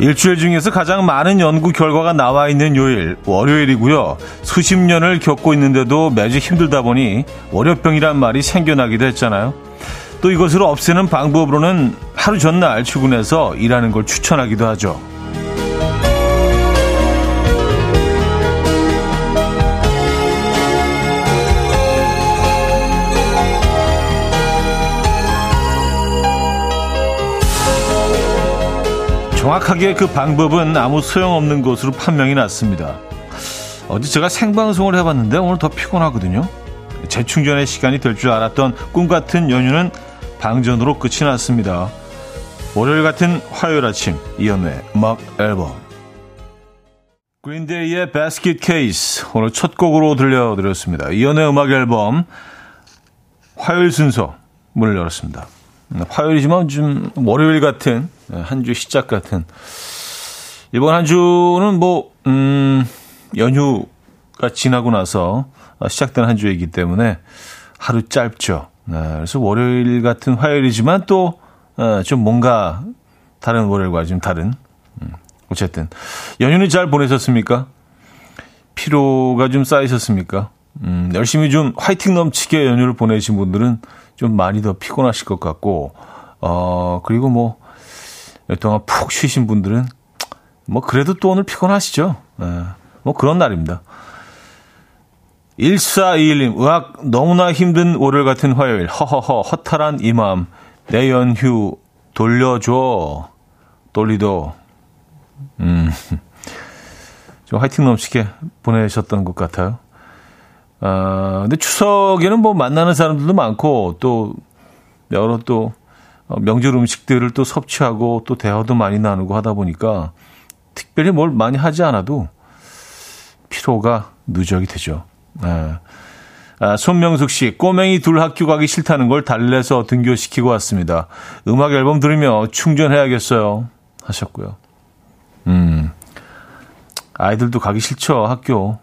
일주일 중에서 가장 많은 연구 결과가 나와 있는 요일, 월요일이고요. 수십 년을 겪고 있는데도 매주 힘들다 보니 월요병이란 말이 생겨나기도 했잖아요. 또 이것을 없애는 방법으로는 하루 전날 출근해서 일하는 걸 추천하기도 하죠. 정확하게 그 방법은 아무 소용없는 것으로 판명이 났습니다. 어제 제가 생방송을 해봤는데 오늘 더 피곤하거든요. 재충전의 시간이 될 줄 알았던 꿈 같은 연휴는 방전으로 끝이 났습니다. 월요일 같은 화요일 아침 이연의 음악 앨범 그린데이의 바스켓 케이스 오늘 첫 곡으로 들려드렸습니다. 이연의 음악 앨범 화요일 순서 문을 열었습니다. 화요일이지만 좀 월요일 같은 한 주 시작 같은 이번 한 주는 뭐 음, 연휴가 지나고 나서 시작된 한 주이기 때문에 하루 짧죠. 네, 그래서 월요일 같은 화요일이지만 또좀 어, 뭔가 다른 월요일과 좀 다른 음, 어쨌든 연휴는 잘 보내셨습니까? 피로가 좀 쌓이셨습니까? 음, 열심히 좀 화이팅 넘치게 연휴를 보내신 분들은 좀 많이 더 피곤하실 것 같고, 어, 그리고 뭐, 동안 푹 쉬신 분들은 뭐, 그래도 또 오늘 피곤하시죠? 예, 뭐 그런 날입니다. 1421님, 의학 너무나 힘든 월요일 같은 화요일, 허허허, 허탈한 이 마음, 내 연휴 돌려줘. 돌리도, 음, 좀 화이팅 넘치게 보내셨던 것 같아요. 아, 근데 추석에는 뭐 만나는 사람들도 많고 또 여러 또 어, 명절 음식들을 또 섭취하고 또 대화도 많이 나누고 하다 보니까 특별히 뭘 많이 하지 않아도 피로가 누적이 되죠. 네. 아, 손명숙 씨, 꼬맹이 둘 학교 가기 싫다는 걸 달래서 등교시키고 왔습니다. 음악 앨범 들으며 충전해야겠어요. 하셨고요. 음. 아이들도 가기 싫죠, 학교.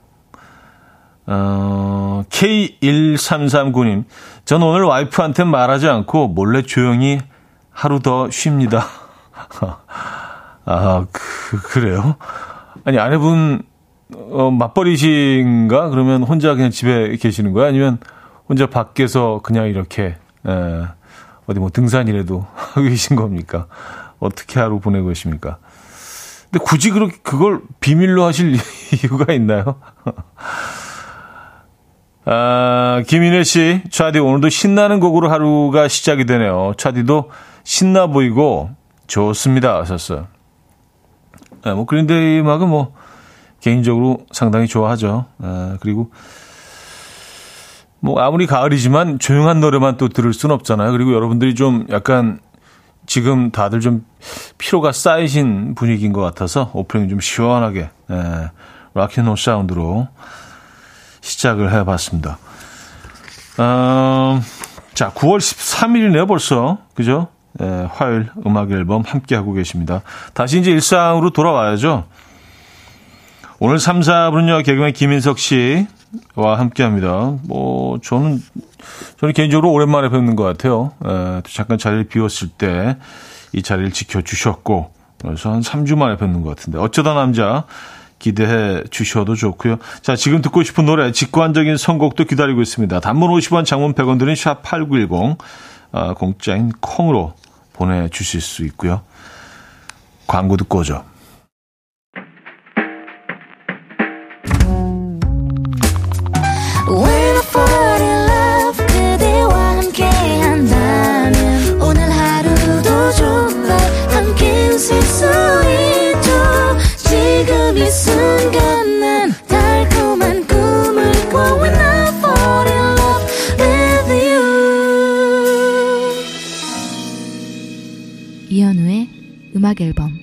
어, K1339님, 전 오늘 와이프한테 말하지 않고 몰래 조용히 하루 더 쉽니다. 아, 그, 그래요? 아니, 아내분, 어, 맞벌이신가? 그러면 혼자 그냥 집에 계시는 거야? 아니면 혼자 밖에서 그냥 이렇게, 에, 어디 뭐 등산이라도 하고 계신 겁니까? 어떻게 하루 보내고 계십니까? 근데 굳이 그렇게, 그걸 비밀로 하실 이유가 있나요? 아, 김인혜 씨, 차디 오늘도 신나는 곡으로 하루가 시작이 되네요. 차디도 신나 보이고 좋습니다. 하셨어요. 네, 뭐 그린데이 음악은 뭐 개인적으로 상당히 좋아하죠. 아, 그리고 뭐 아무리 가을이지만 조용한 노래만 또 들을 순 없잖아요. 그리고 여러분들이 좀 약간 지금 다들 좀 피로가 쌓이신 분위기인 것 같아서 오프닝 좀 시원하게 예, 락앤롤 사운드로 시작을 해봤습니다. 어, 자, 9월 13일이네요, 벌써. 그죠? 예, 화요일 음악 앨범 함께하고 계십니다. 다시 이제 일상으로 돌아와야죠. 오늘 3, 4분은요, 개그맨 김인석 씨와 함께 합니다. 뭐, 저는, 저는 개인적으로 오랜만에 뵙는 것 같아요. 에, 예, 잠깐 자리를 비웠을 때 이 자리를 지켜주셨고, 그래서 한 3주 만에 뵙는 것 같은데, 어쩌다 남자, 기대해 주셔도 좋고요. 자, 지금 듣고 싶은 노래, 직관적인 선곡도 기다리고 있습니다. 단문 50원, 장문 100원 드는 샵8910, 아, 공짜인 콩으로 보내 주실 수 있고요. 광고 듣고 오죠. 음악 앨범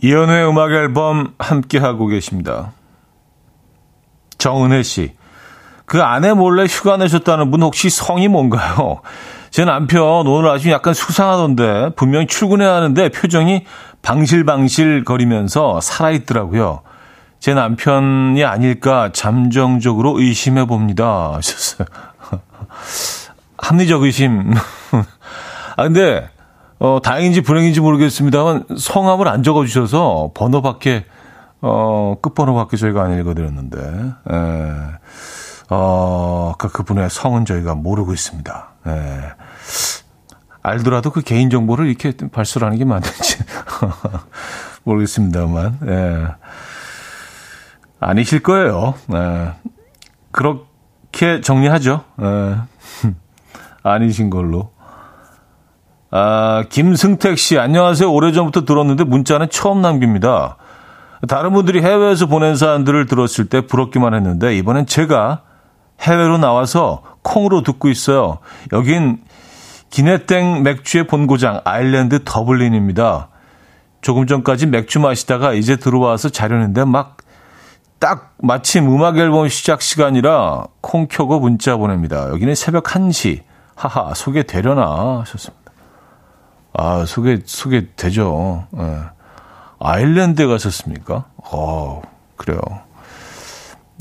이연우의 음악 앨범 함께 하고 계십니다. 정은혜 씨. 그 아내 몰래 휴가 내셨다는 분 혹시 성이 뭔가요? 제 남편 오늘 아주 약간 수상하던데 분명히 출근해야 하는데 표정이 방실방실 거리면서 살아있더라고요. 제 남편이 아닐까 잠정적으로 의심해 봅니다. 하셨어요. 합리적 의심. 아, 근데, 어, 다행인지 불행인지 모르겠습니다만 성함을 안 적어주셔서 번호밖에, 어, 끝번호밖에 저희가 안 읽어드렸는데, 에, 예. 어, 아까 그분의 성은 저희가 모르고 있습니다. 에. 알더라도 그 개인정보를 이렇게 발설하는 게 맞는지 모르겠습니다만, 예. 아니실 거예요. 예. 그렇게 정리하죠. 예. 아니신 걸로. 아, 김승택 씨, 안녕하세요. 오래전부터 들었는데 문자는 처음 남깁니다. 다른 분들이 해외에서 보낸 사연들을 들었을 때 부럽기만 했는데 이번엔 제가 해외로 나와서 콩으로 듣고 있어요. 여긴 기네땡 맥주의 본고장 아일랜드 더블린입니다. 조금 전까지 맥주 마시다가 이제 들어와서 자려는데 막 딱 마침 음악 앨범 시작 시간이라 콩 켜고 문자 보냅니다. 여기는 새벽 1시. 하하, 소개되려나 하셨습니다. 아, 소개, 소개되죠. 예. 아일랜드에 가셨습니까? 어, 그래요.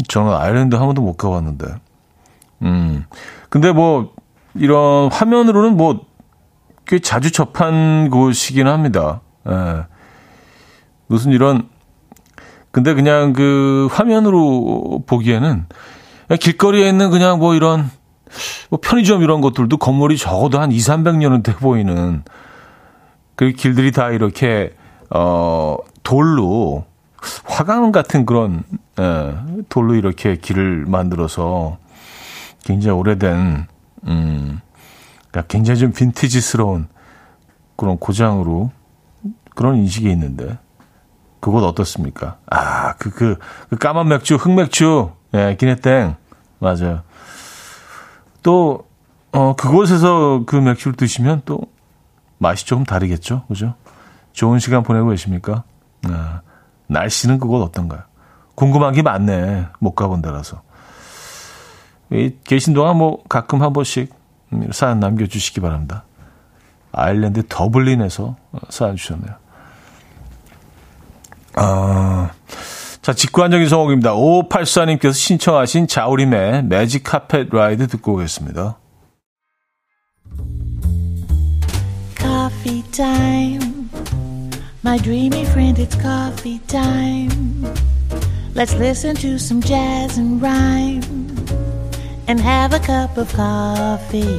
저는 아일랜드 한 번도 못 가봤는데. 음. 근데 뭐, 이런 화면으로는 뭐, 꽤 자주 접한 곳이긴 합니다. 예. 무슨 이런, 근데 그냥 그 화면으로 보기에는 길거리에 있는 그냥 뭐 이런 뭐 편의점 이런 것들도 건물이 적어도 한 2, 300년은 돼 보이는 그 길들이 다 이렇게 어 돌로 화강 같은 그런 예, 돌로 이렇게 길을 만들어서 굉장히 오래된 음, 그러니까 굉장히 좀 빈티지스러운 그런 고장으로 그런 인식이 있는데 그곳 어떻습니까? 아, 그, 그, 그 까만 맥주, 흑맥주, 예, 기네땡. 맞아요. 또, 어, 그곳에서 그 맥주를 드시면 또 맛이 조금 다르겠죠? 그죠? 좋은 시간 보내고 계십니까? 아, 날씨는 그곳 어떤가요? 궁금한 게 많네. 못 가본 데라서. 계신 동안 뭐 가끔 한 번씩 사연 남겨주시기 바랍니다. 아일랜드 더블린에서 사연 주셨네요. 아, 자, 직관적인 성곡입니다. 5584님께서 신청하신 자우림의 매직 카펫 라이드 듣고 오겠습니다. Coffee time. My dreamy friend, it's coffee time. Let's listen to some jazz and rhyme and have a cup of coffee.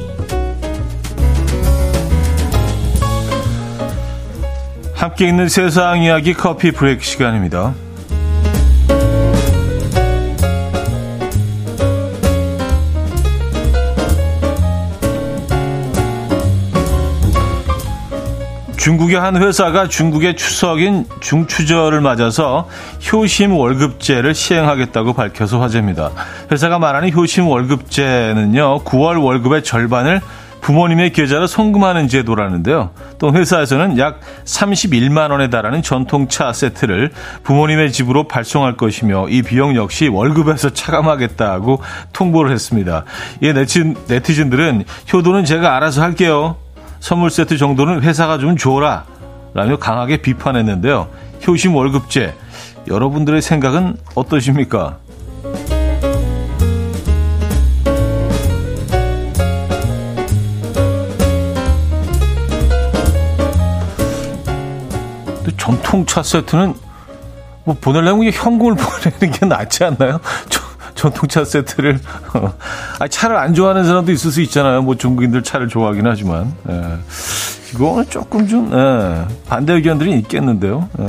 함께 있는 세상 이야기 커피 브레이크 시간입니다. 중국의 한 회사가 중국의 추석인 중추절을 맞아서 효심 월급제를 시행하겠다고 밝혀서 화제입니다. 회사가 말하는 효심 월급제는요, 9월 월급의 절반을 부모님의 계좌로 송금하는 제도라는데요. 또 회사에서는 약 31만 원에 달하는 전통차 세트를 부모님의 집으로 발송할 것이며 이 비용 역시 월급에서 차감하겠다고 통보를 했습니다. 이 네티, 네티즌들은 효도는 제가 알아서 할게요. 선물 세트 정도는 회사가 좀 줘라. 라며 강하게 비판했는데요. 효심 월급제. 여러분들의 생각은 어떠십니까? 전통차 세트는 뭐 보내려면 현금을 보내는 게 낫지 않나요? 전통차 세트를 아 차를 안 좋아하는 사람도 있을 수 있잖아요. 뭐 중국인들 차를 좋아하긴 하지만 예. 이거는 조금 좀 예. 반대 의견들이 있겠는데요. 예.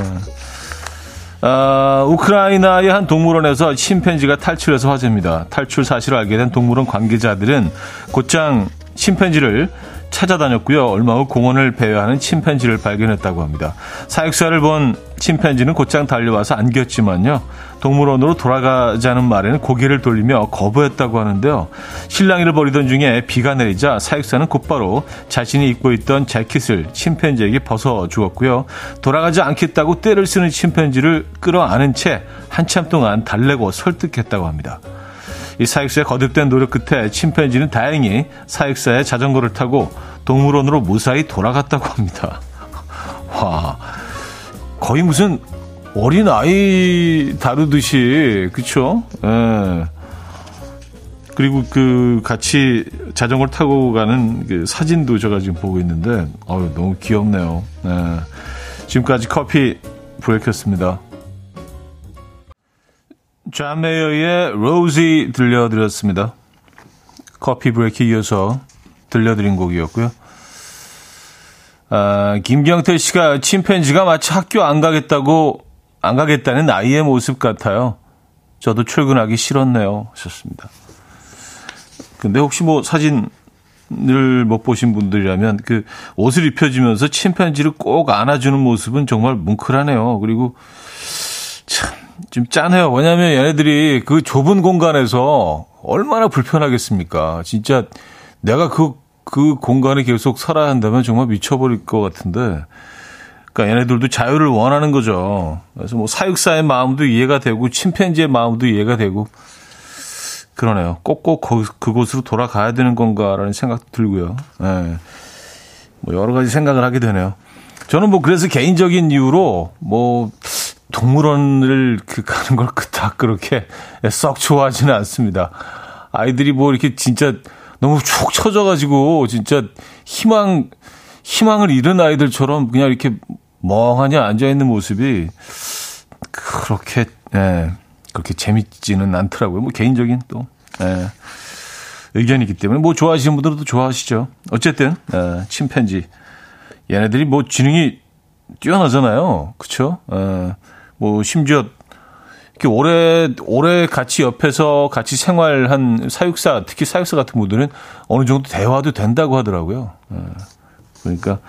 아, 우크라이나의 한 동물원에서 침팬지가 탈출해서 화제입니다. 탈출 사실을 알게 된 동물원 관계자들은 곧장 침팬지를 찾아다녔고요. 얼마 후 공원을 배회하는 침팬지를 발견했다고 합니다. 사육사를 본 침팬지는 곧장 달려와서 안겼지만요. 동물원으로 돌아가자는 말에는 고개를 돌리며 거부했다고 하는데요. 실랑이를 벌이던 중에 비가 내리자 사육사는 곧바로 자신이 입고 있던 재킷을 침팬지에게 벗어 주었고요. 돌아가지 않겠다고 떼를 쓰는 침팬지를 끌어안은 채 한참 동안 달래고 설득했다고 합니다. 이 사육사의 거듭된 노력 끝에 침팬지는 다행히 사육사의 자전거를 타고 동물원으로 무사히 돌아갔다고 합니다. 와, 거의 무슨 어린 아이 다루듯이 그쵸? 예. 그리고 그 같이 자전거를 타고 가는 그 사진도 제가 지금 보고 있는데 어유 너무 귀엽네요. 네. 지금까지 커피 브레이크였습니다. 존 메이어의 Rosie 들려드렸습니다. 커피 브레이크 이어서 들려드린 곡이었고요. 아, 김경태 씨가 침팬지가 마치 학교 안 가겠다고 안 가겠다는 아이의 모습 같아요. 저도 출근하기 싫었네요. 하셨습니다. 근데 혹시 뭐 사진을 못 보신 분들이라면 그 옷을 입혀주면서 침팬지를 꼭 안아주는 모습은 정말 뭉클하네요. 그리고 참, 좀 짠해요. 왜냐면 얘네들이 그 좁은 공간에서 얼마나 불편하겠습니까? 진짜 내가 그, 그 공간에 계속 살아야 한다면 정말 미쳐버릴 것 같은데. 그러니까 얘네들도 자유를 원하는 거죠. 그래서 뭐 사육사의 마음도 이해가 되고 침팬지의 마음도 이해가 되고 그러네요. 꼭꼭 그곳으로 돌아가야 되는 건가라는 생각도 들고요. 예. 뭐 여러 가지 생각을 하게 되네요. 저는 뭐 그래서 개인적인 이유로 뭐 동물원을 그 가는 걸 그닥 그렇게 썩 좋아하지는 않습니다. 아이들이 뭐 이렇게 진짜 너무 축 처져가지고 진짜 희망 희망을 잃은 아이들처럼 그냥 이렇게 멍하니 앉아 있는 모습이 그렇게 예, 그렇게 재밌지는 않더라고요. 뭐 개인적인 또 예, 의견이기 때문에 뭐 좋아하시는 분들도 좋아하시죠. 어쨌든 예, 침팬지 얘네들이 뭐 지능이 뛰어나잖아요. 그렇죠? 예, 뭐 심지어 이렇게 오래 오래 같이 옆에서 같이 생활한 사육사 특히 사육사 같은 분들은 어느 정도 대화도 된다고 하더라고요. 예. 그러니까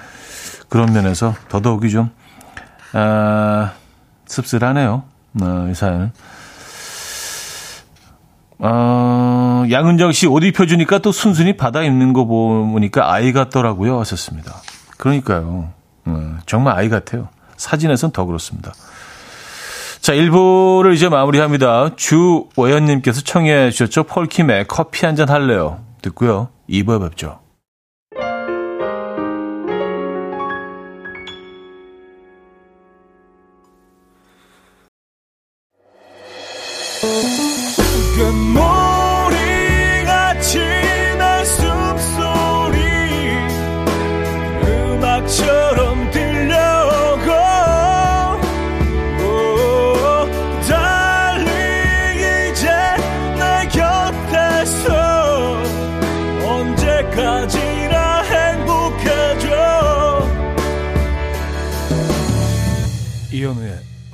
그런 면에서 더더욱이 좀 아, 씁쓸하네요. 어, 이 사연은. 어, 양은정 씨 옷 입혀주니까 또 순순히 받아 입는 거 보니까 아이 같더라고요. 하셨습니다. 그러니까요. 어, 정말 아이 같아요. 사진에선 더 그렇습니다. 자, 1부를 이제 마무리합니다. 주워연님께서 청해 주셨죠. 펄킴의 커피 한 잔 할래요. 듣고요. 2부에 뵙죠.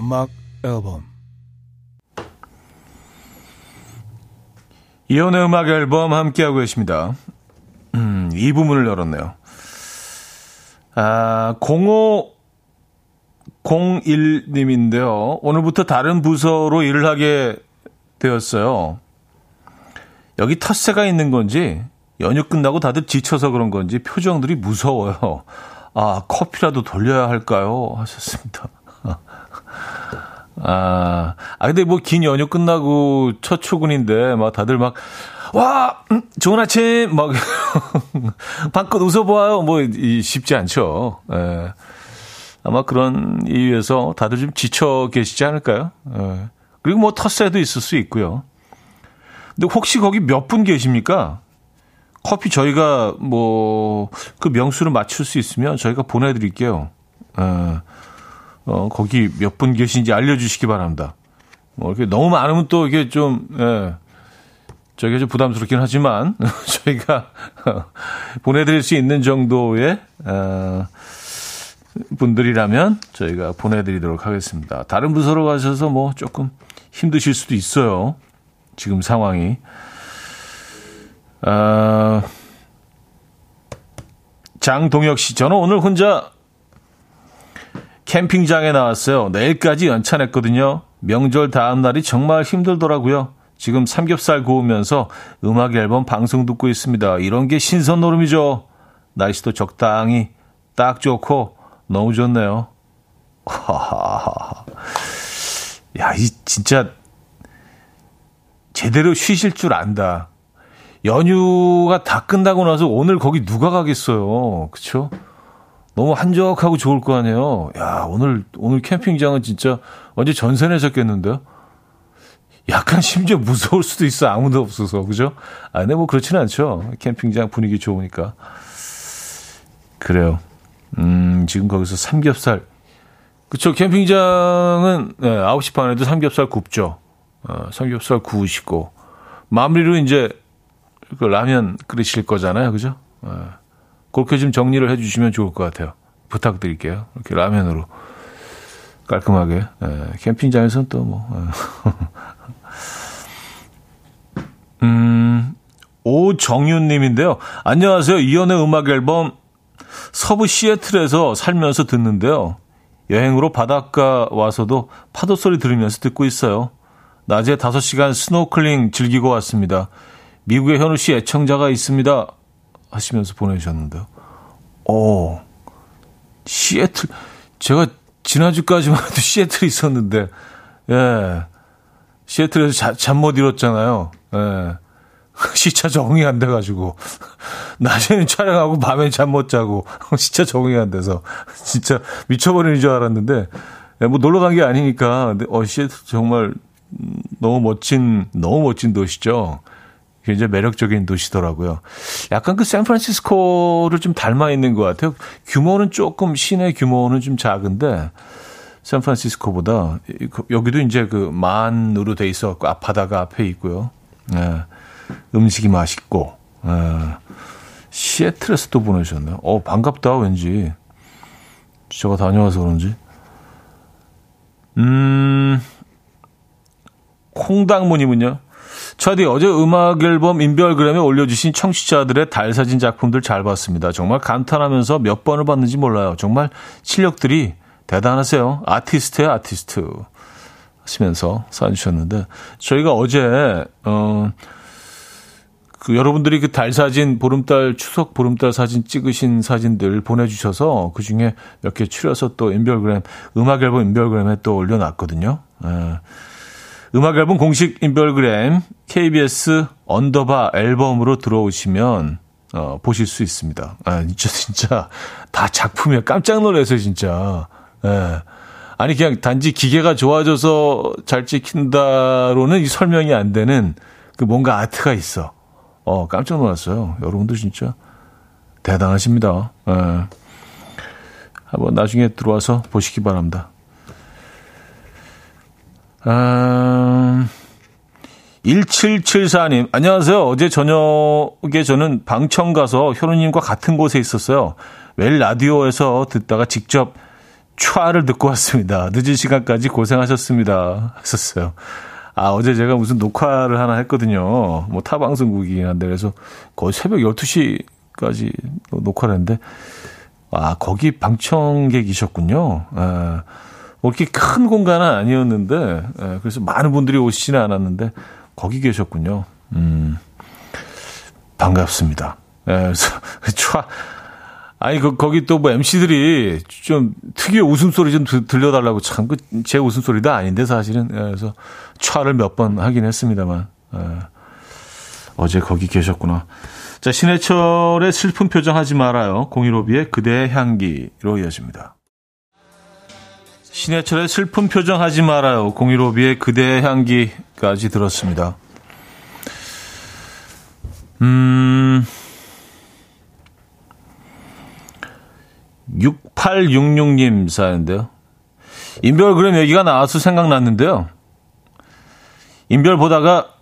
음악 앨범 이혼의 음악 앨범 함께하고 계십니다. 음, 이 부분을 열었네요. 아, 0501님인데요. 오늘부터 다른 부서로 일을 하게 되었어요. 여기 텃세가 있는 건지, 연휴 끝나고 다들 지쳐서 그런 건지 표정들이 무서워요. 아, 커피라도 돌려야 할까요? 하셨습니다. 아, 아, 근데 뭐 긴 연휴 끝나고 첫 출근인데 막 다들 막, 와, 음, 좋은 아침, 막, 방껏 웃어보아요. 뭐, 이, 쉽지 않죠. 예. 아마 그런 이유에서 다들 좀 지쳐 계시지 않을까요? 예. 그리고 뭐 텃세도 있을 수 있고요. 근데 혹시 거기 몇 분 계십니까? 커피 저희가 뭐, 그 명수를 맞출 수 있으면 저희가 보내드릴게요. 예. 어, 거기 몇 분 계신지 알려주시기 바랍니다. 뭐 이렇게 너무 많으면 또 이게 좀, 예, 저희가 좀 부담스럽긴 하지만, 저희가 보내드릴 수 있는 정도의, 어, 분들이라면 저희가 보내드리도록 하겠습니다. 다른 부서로 가셔서 뭐 조금 힘드실 수도 있어요. 지금 상황이. 어, 장동혁 씨, 저는 오늘 혼자 캠핑장에 나왔어요. 내일까지 연차 냈거든요. 명절 다음 날이 정말 힘들더라고요. 지금 삼겹살 구우면서 음악 앨범 방송 듣고 있습니다. 이런 게 신선 노름이죠. 날씨도 적당히 딱 좋고 너무 좋네요. 야, 이 진짜 제대로 쉬실 줄 안다. 연휴가 다 끝나고 나서 오늘 거기 누가 가겠어요. 그쵸? 너무 한적하고 좋을 거 아니에요. 야, 오늘, 오늘 캠핑장은 진짜 완전 전세내셨겠는데요? 약간 심지어 무서울 수도 있어. 아무도 없어서. 그죠? 아, 근데 뭐 그렇지는 않죠. 캠핑장 분위기 좋으니까. 그래요. 음, 지금 거기서 삼겹살. 그쵸. 캠핑장은, 네, 9시 반에도 삼겹살 굽죠. 어, 삼겹살 구우시고. 마무리로 이제, 그 라면 끓이실 거잖아요. 그죠? 어, 그렇게 좀 정리를 해 주시면 좋을 것 같아요. 부탁드릴게요. 이렇게 라면으로. 깔끔하게. 예, 캠핑장에서는 또 뭐. 예. 음, 오정윤님인데요. 안녕하세요. 이연의 음악 앨범 서부 시애틀에서 살면서 듣는데요. 여행으로 바닷가 와서도 파도 소리 들으면서 듣고 있어요. 낮에 5시간 스노클링 즐기고 왔습니다. 미국의 현우 씨 애청자가 있습니다. 하시면서 보내주셨는데요. 오, 시애틀. 제가 지난주까지만 해도 시애틀에 있었는데, 예. 시애틀에서 잠 못 이뤘잖아요. 예. 시차 적응이 안 돼가지고. 낮에는 촬영하고 밤에 잠못 자고. 시차 적응이 안 돼서. 진짜 미쳐버리는 줄 알았는데. 예, 뭐 놀러 간 게 아니니까. 근데, 어, 시애틀 정말 너무 멋진, 너무 멋진 도시죠. 굉장히 매력적인 도시더라고요. 약간 그 샌프란시스코를 좀 닮아 있는 것 같아요. 규모는 조금 시내 규모는 좀 작은데 샌프란시스코보다 여기도 이제 그 만으로 돼 있어 갖고 바다가 앞에 있고요. 네. 음식이 맛있고 네. 시애틀에서 또 보내셨네요. 어 반갑다 왠지 제가 다녀와서 그런지. 음 콩당무님은요. 차디 어제 음악 앨범 인별그램에 올려주신 청취자들의 달 사진 작품들 잘 봤습니다. 정말 감탄하면서 몇 번을 봤는지 몰라요. 정말 실력들이 대단하세요. 아티스트예요, 아티스트. 하시면서 사연 주셨는데 저희가 어제 어. 그 여러분들이 그 달 사진, 보름달, 추석 보름달 사진 찍으신 사진들 보내주셔서 그 중에 몇 개 추려서 또 인별그램, 음악 앨범 인별그램에 또 올려놨거든요. 예. 음악 앨범 공식 인별그램 KBS 언더바 앨범으로 들어오시면 어, 보실 수 있습니다. 아, 진짜 진짜 다 작품이야. 깜짝 놀라서 진짜. 예. 아니 그냥 단지 기계가 좋아져서 잘 찍힌다로는 이 설명이 안 되는 그 뭔가 아트가 있어. 어, 깜짝 놀랐어요. 여러분도 진짜 대단하십니다. 예. 한번 나중에 들어와서 보시기 바랍니다. 음, 1774님, 안녕하세요. 어제 저녁에 저는 방청 가서 현우님과 같은 곳에 있었어요. 매일 라디오에서 듣다가 직접 촤를 듣고 왔습니다. 늦은 시간까지 고생하셨습니다. 했었어요. 아, 어제 제가 무슨 녹화를 하나 했거든요. 뭐 타 방송국이긴 한데, 그래서 거의 새벽 12시까지 녹화를 했는데, 아, 거기 방청객이셨군요. 아, 뭐 이렇게 큰 공간은 아니었는데, 예, 그래서 많은 분들이 오시지는 않았는데, 거기 계셨군요. 음, 반갑습니다. 예, 그래서, 촤, 아니, 그, 거기 또 뭐 MC들이 좀 특유의 웃음소리 좀 들려달라고 참, 그, 제 웃음소리도 아닌데 사실은. 예, 그래서 촤를 몇 번 하긴 했습니다만. 예, 어제 거기 계셨구나. 자, 신해철의 슬픈 표정 하지 말아요. 공일오비의 그대의 향기로 이어집니다. 신해철의 슬픈 표정 하지 말아요. 015B의 그대의 향기까지 들었습니다. 음, 6866님 사연인데요. 인별그램 얘기가 나와서 생각났는데요. 인별 보다가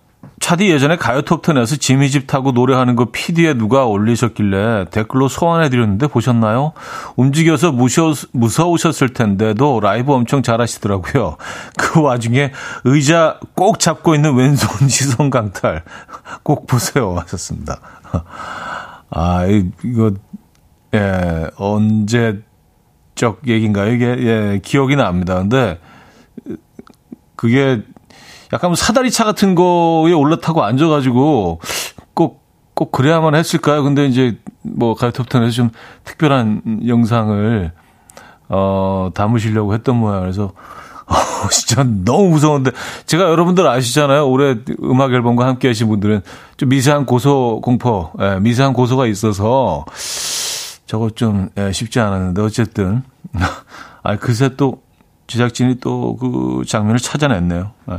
차디 예전에 가요 톱텐에서 지미집 타고 노래하는 거 PD에 누가 올리셨길래 댓글로 소환해드렸는데 보셨나요? 움직여서 무셔, 무서우셨을 텐데도 라이브 엄청 잘하시더라고요. 그 와중에 의자 꼭 잡고 있는 왼손 시선 강탈 꼭 보세요 하셨습니다. 아, 이거, 예, 언제적 얘기인가요? 이게, 예, 기억이 납니다. 근데 그게 약간 사다리차 같은 거에 올라타고 앉아가지고 꼭, 꼭 그래야만 했을까요? 근데 이제 뭐 가요톱텐에서 좀 특별한 영상을, 어, 담으시려고 했던 모양. 그래서, 어, 진짜 너무 무서운데. 제가 여러분들 아시잖아요. 올해 음악 앨범과 함께 하신 분들은 좀 미세한 고소 공포, 예, 미세한 고소가 있어서 저거 좀 예, 쉽지 않았는데 어쨌든. 아, 그새 또 제작진이 또 그 장면을 찾아냈네요. 예.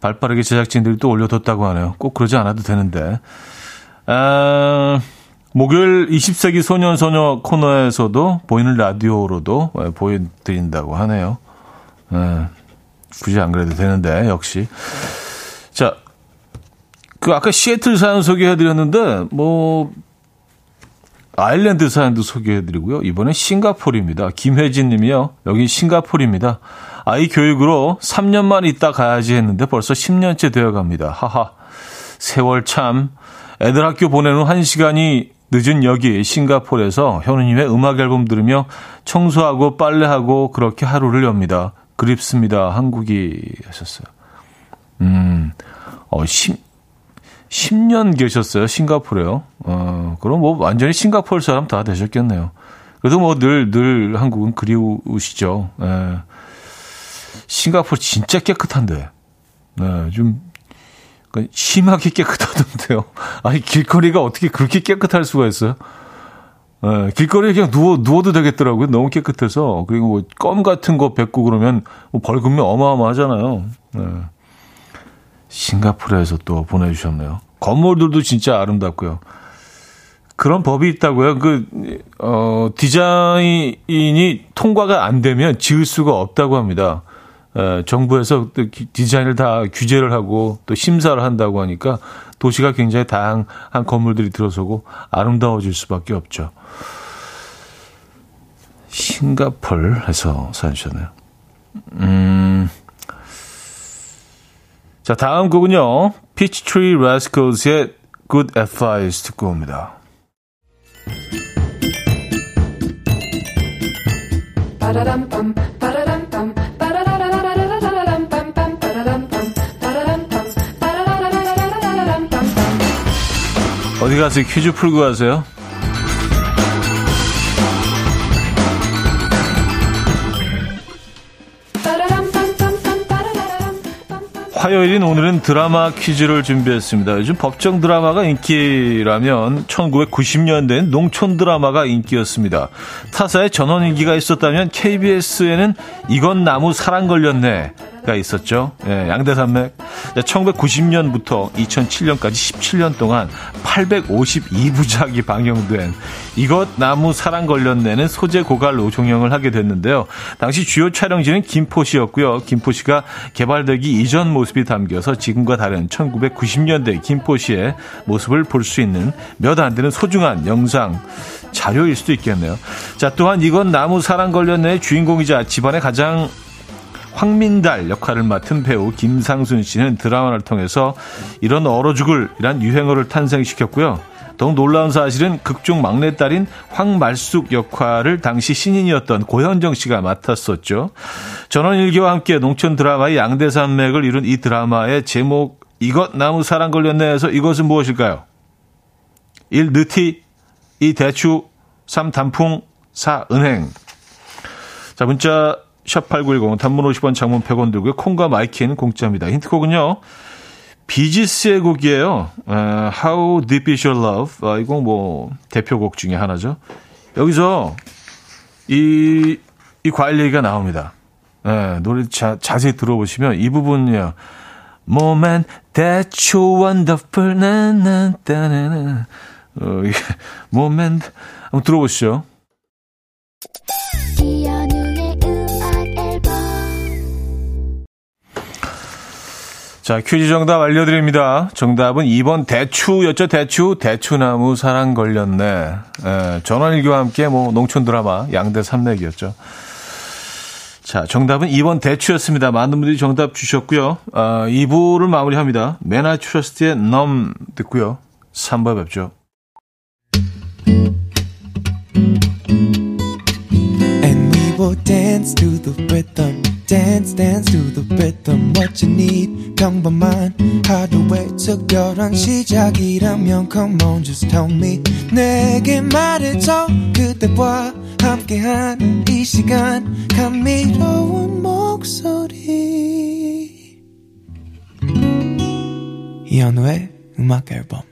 발 빠르게 제작진들이 또 올려뒀다고 하네요. 꼭 그러지 않아도 되는데. 아, 목요일 20세기 소년 소녀 코너에서도 보이는 라디오로도 예, 보여드린다고 하네요. 예, 굳이 안 그래도 되는데, 역시. 자, 그 아까 시애틀 사연 소개해드렸는데, 뭐, 아일랜드 사연도 소개해드리고요. 이번엔 싱가폴입니다. 김혜진 님이요. 여기 싱가폴입니다. 아이 교육으로 3년만 있다 가야지 했는데 벌써 10년째 되어 갑니다. 하하. 세월 참. 애들 학교 보내는 1시간이 늦은 여기 싱가폴에서 현우님의 음악 앨범 들으며 청소하고 빨래하고 그렇게 하루를 엽니다. 그립습니다. 한국이 하셨어요. 음, 어, 10, 10년 계셨어요. 싱가포르에요. 어, 그럼 뭐 완전히 싱가포르 사람 다 되셨겠네요. 그래도 뭐 늘, 늘 한국은 그리우시죠. 예. 싱가포르 진짜 깨끗한데. 네, 좀, 심하게 깨끗하던데요. 아니, 길거리가 어떻게 그렇게 깨끗할 수가 있어요? 예, 길거리에 그냥 누워, 누워도 되겠더라고요. 너무 깨끗해서. 그리고 뭐, 껌 같은 거 뱉고 그러면 뭐 벌금이 어마어마하잖아요. 예. 싱가포르에서 또 보내주셨네요. 건물들도 진짜 아름답고요. 그런 법이 있다고요. 그, 어, 디자인이 통과가 안 되면 지을 수가 없다고 합니다. 에, 정부에서 또 디자인을 다 규제를 하고 또 심사를 한다고 하니까 도시가 굉장히 다양한 건물들이 들어서고 아름다워질 수밖에 없죠. 싱가폴에서 사주셨네요. 음, 자, 다음 곡은요. 피치트리 라스컬스의 Good Advice 듣고 옵니다. 어디 가세요? 퀴즈 풀고 가세요? 화요일인 오늘은 드라마 퀴즈를 준비했습니다. 요즘 법정 드라마가 인기라면 1990년대엔 농촌 드라마가 인기였습니다. 타사에 전원 인기가 있었다면 KBS에는 이건 나무 사랑 걸렸네 가 있었죠. 예, 양대산맥. 1990년부터 2007년까지 17년 동안 852부작이 방영된 이것 나무 사랑 걸렸네는 소재 고갈로 종영을 하게 됐는데요. 당시 주요 촬영지는 김포시였고요. 김포시가 개발되기 이전 모습이 담겨서 지금과 다른 1990년대 김포시의 모습을 볼 수 있는 몇 안 되는 소중한 영상 자료일 수도 있겠네요. 자, 또한 이건 나무 사랑 걸렸네 주인공이자 집안의 가장 황민달 역할을 맡은 배우 김상순 씨는 드라마를 통해서 이런 얼어 죽을이란 유행어를 탄생시켰고요. 더욱 놀라운 사실은 극중 막내딸인 황말숙 역할을 당시 신인이었던 고현정 씨가 맡았었죠. 전원일기와 함께 농촌 드라마의 양대산맥을 이룬 이 드라마의 제목 이것 나무 사랑 걸렸네에서 이것은 무엇일까요? 1. 느티 2. 대추 3. 단풍 4. 은행 자 문자 샵8910 단문 50원 장문 100원 들고요. 콩과 마이케이는 공짜입니다. 힌트곡은요. 비지스의 곡이에요. Uh, How Deep Is Your Love. 아, 이곡 뭐 대표곡 중에 하나죠. 여기서 이, 이 과일 얘기가 나옵니다. 네, 노래 자, 자세히 들어보시면 이 부분이요. Moment that you wander far, 나나나나나. 어, 이게, moment. 한번 들어보시죠. 자, 퀴즈 정답 알려드립니다. 정답은 2번 대추였죠. 대추. 대추나무 사랑 걸렸네. 에, 전원일기와 함께 뭐 농촌 드라마 양대 산맥이었죠. 자, 정답은 2번 대추였습니다. 많은 분들이 정답 주셨고요. 아, 2부를 마무리합니다. 메나 트러스트의 넘 듣고요. 3부 뵙죠. Dance dance to the rhythm what you need 평범한 하루의 특별한 시작이라면 come on just tell me 내게 말해줘 그대와 함께한 이 시간 감미로운 목소리 이현우의 음악 앨범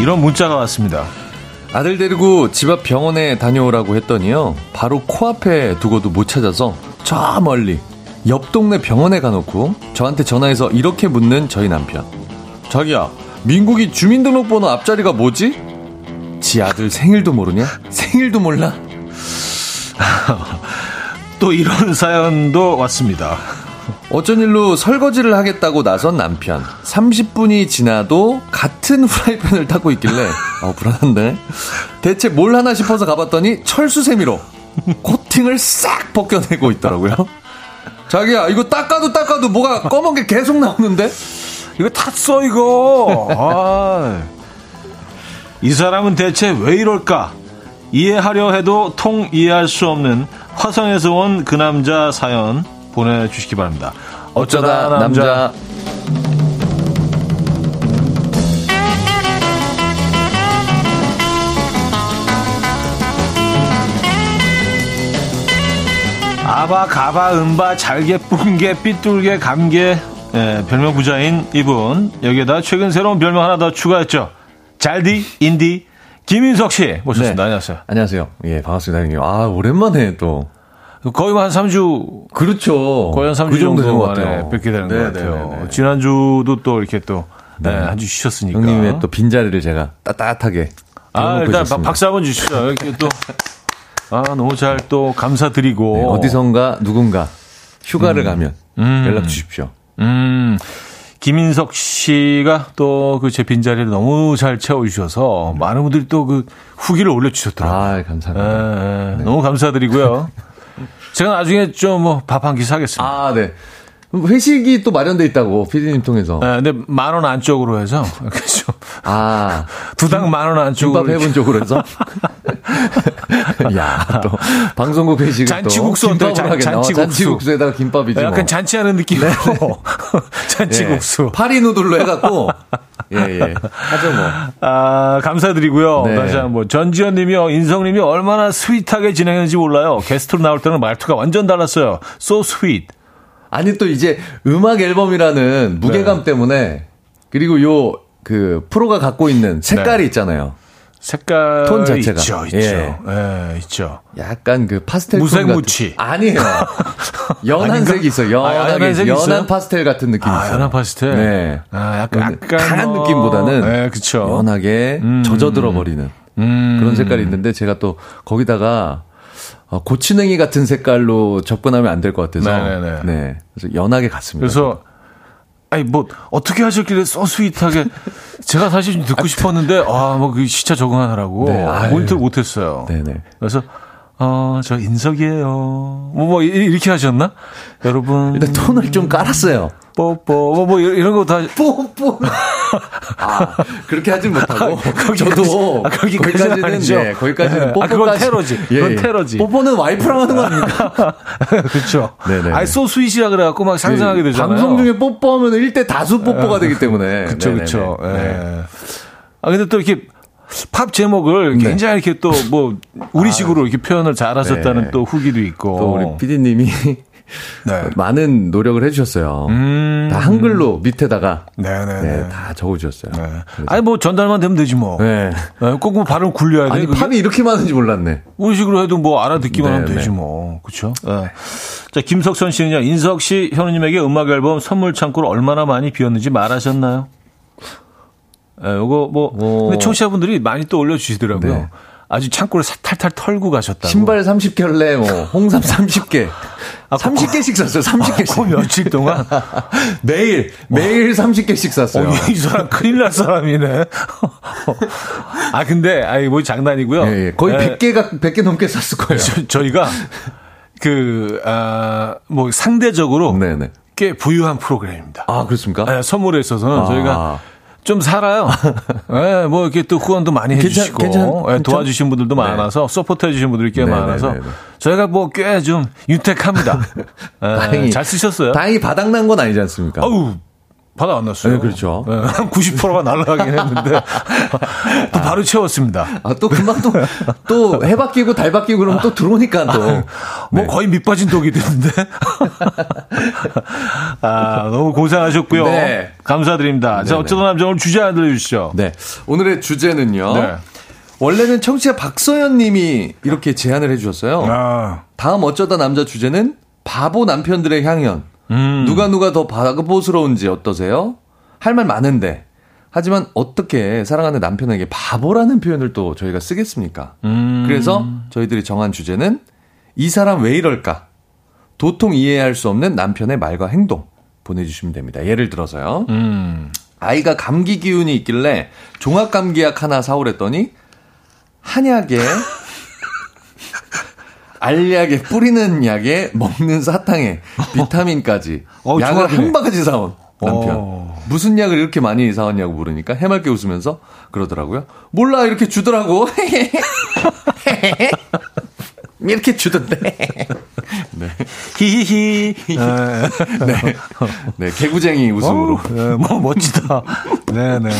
이런 문자가 왔습니다. 아들 데리고 집 앞 병원에 다녀오라고 했더니요. 바로 코앞에 두고도 못 찾아서 저 멀리 옆 동네 병원에 가놓고 저한테 전화해서 이렇게 묻는 저희 남편. 자기야, 민국이 주민등록번호 앞자리가 뭐지? 지 아들 생일도 모르냐? 생일도 몰라? 또 이런 사연도 왔습니다. 어쩐 일로 설거지를 하겠다고 나선 남편. 30분이 지나도 같은 후라이팬을 타고 있길래, 어, 불안한데? 대체 뭘 하나 싶어서 가봤더니 철수세미로 코팅을 싹 벗겨내고 있더라고요. 자기야, 이거 닦아도 닦아도 뭐가 검은 게 계속 나오는데? 이거 탔어, 이거. 아, 이 사람은 대체 왜 이럴까? 이해하려 해도 통 이해할 수 없는 화성에서 온 그 남자 사연 보내주시기 바랍니다. 어쩌다, 어쩌다 남자. 남자. 아바 가바 은바 잘게 뿡게 삐뚤게 감게 예, 별명 부자인 이분 여기에다 최근 새로운 별명 하나 더 추가했죠. 잘디 인디 김인석 씨 모셨습니다. 네. 안녕하세요. 안녕하세요. 예 반갑습니다 형님. 아 오랜만에 또 거의 한 3주. 그렇죠. 거의 한 3주 그 정도, 정도 만에 뵙게 되는 네, 것 같아요. 네, 네, 네. 지난주도 또 이렇게 또, 네, 네 한 주 쉬셨으니까. 형님의 또 빈자리를 제가 따뜻하게. 아, 일단 있었습니다. 박수 한번 주시죠. 이렇게 또. 아, 너무 잘 또 감사드리고. 네, 어디선가 누군가 휴가를 음. 가면 음. 연락 주십시오. 음. 김인석 씨가 또 그 제 빈자리를 너무 잘 채워주셔서 많은 분들이 또 그 후기를 올려주셨더라고요. 아, 감사합니다. 에, 네. 너무 감사드리고요. 제가 나중에 좀 뭐 밥 한 끼 사겠습니다. 아, 네. 회식이 또 마련돼 있다고 피디님 통해서. 네, 근데 만 원 안쪽으로 해서 그렇죠. 아, 두당 만 원 안쪽으로. 김밥 해본 쪽으로 해서. 야, 또 방송국 회식 잔치국수 어때? 잔, 잔치국수. 잔치국수에다가 김밥이지. 약간 뭐. 잔치하는 느낌으로 네. 잔치국수. 예. 파리 누들로 해갖고. 예, 예. 하죠, 뭐. 아, 감사드리고요. 네. 다시 한번. 전지현 님이요, 인성 님이 얼마나 스윗하게 진행했는지 몰라요. 게스트로 나올 때는 말투가 완전 달랐어요. So sweet. 아니, 또 이제 음악 앨범이라는 무게감 네. 때문에, 그리고 요, 그, 프로가 갖고 있는 색깔이 네. 있잖아요. 색깔 톤 자체가 있죠, 있죠. 예. 예, 있죠. 약간 그 파스텔 무색무취 아니에요. 연한 색이 있어. 연한 아, 색 연한 파스텔 같은 느낌이 아, 있어요. 연한 파스텔. 네. 아, 약간 약간 강한 뭐... 느낌보다는 네, 그쵸. 연하게 음. 젖어들어 버리는 음. 그런 색깔이 있는데 제가 또 거기다가 어, 고추냉이 같은 색깔로 접근하면 안 될 것 같아서 네네네. 네. 그래서 연하게 갔습니다. 그래서 아니 뭐 어떻게 하셨길래 써 스윗하게 제가 사실 좀 듣고 싶었는데 아뭐그 시차 적응하느라고 네, 모니터를 못했어요. 네네. 그래서 어저 인석이에요. 뭐, 뭐 이렇게 하셨나? 여러분 일단 톤을 좀 깔았어요. 뽀뽀 뭐, 뭐 이런 거 다 뽀뽀 아 그렇게 하진 못하고. 아, 저도 아, 거기까지는 예, 거기까지는 네. 뽀뽀 아, 그건 테러지. 예, 그건 테러지. 뽀뽀는 와이프랑 하는 거 아닙니까? 그렇죠 네네. 아이 so sweet이라 그래갖고 막 상상하게 되잖아요. 방송 중에 뽀뽀하면 1대 다수 뽀뽀가 되기 때문에. 그렇죠 그렇죠 네. 아 근데 또 이렇게 팝 제목을 네. 굉장히 이렇게 또 뭐 우리식으로 이렇게 표현을 잘하셨다는 네. 또 후기도 있고. 또 우리 PD님이 네. 많은 노력을 해주셨어요. 음. 다 한글로 밑에다가 네네네. 네, 다 적어주셨어요. 네. 아니 뭐 전달만 되면 되지 뭐. 네. 네 꼭뭐 발음 굴려야 돼. 아니 그게? 팝이 이렇게 많은지 몰랐네. 우리 식으로 해도 뭐 알아듣기만 하면 네, 되지 뭐. 그렇죠. 네. 자 김석선 씨는요. 인석 씨 현우님에게 음악 앨범 선물 창고를 얼마나 많이 비웠는지 말하셨나요? 예, 요거 뭐 오. 근데 청취자분들이 많이 또 올려주시더라고요. 네. 아주 창고를 탈탈 털고 가셨다고. 신발 30켤레, 뭐, 홍삼 30개. 아, 30개씩 샀어요, 30개씩. 아, 그 며칠 동안? 매일, 매일 어. 30개씩 샀어요. 어, 이 사람 큰일 날 사람이네. 아, 근데, 아이, 뭐 장난이고요. 예, 예. 거의 예. 100개가, 100개 넘게 샀을 거예요. 저, 희가 그, 아, 뭐 상대적으로 네네. 꽤 부유한 프로그램입니다. 아, 그렇습니까? 네, 선물에 있어서는 아. 저희가 좀 살아요. 예, 뭐 이렇게 또 후원도 많이 괜찮- 해주시고 괜찮- 예, 괜찮- 도와주신 분들도 네. 많아서 support 해주신 분들이 꽤 네, 많아서 네, 네, 네. 저희가 뭐 꽤 좀 윤택합니다. 예, 다행히- 잘 쓰셨어요. 다행히 바닥난 건 아니지 않습니까? 아우 바닥 안 났어요. 네, 그렇죠. 예, 한 90%가 날아가긴 했는데 또 바로 채웠습니다. 아, 또 금방 또, 또 해바 끼고 달바 끼고 그러면 또 들어오니까 또. 뭐 네. 거의 밑빠진 독이 됐는데. 아, 너무 고생하셨고요. 네. 감사드립니다. 자, 네네. 어쩌다 남자 오늘 주제 하나 들려주시죠. 네. 오늘의 주제는요. 네. 원래는 청취자 박서연 님이 이렇게 제안을 해주셨어요. 아, 다음 어쩌다 남자 주제는 바보 남편들의 향연. 음. 누가 누가 더 바보스러운지 어떠세요? 할 말 많은데. 하지만 어떻게 사랑하는 남편에게 바보라는 표현을 또 저희가 쓰겠습니까? 음. 그래서 저희들이 정한 주제는 이 사람 왜 이럴까? 도통 이해할 수 없는 남편의 말과 행동 보내주시면 됩니다. 예를 들어서요. 음. 아이가 감기 기운이 있길래 종합 감기약 하나 사오랬더니 한약에 알약에 뿌리는 약에 먹는 사탕에 비타민까지 어, 약을. 한 바가지 사온 남편. 어. 무슨 약을 이렇게 많이 사왔냐고 물으니까 해맑게 웃으면서 그러더라고요. 몰라 이렇게 주더라고. 이렇게 주던데. 네. 히히히. 네. 네, 개구쟁이 웃음으로. 네, 뭐, 멋지다. 네네네.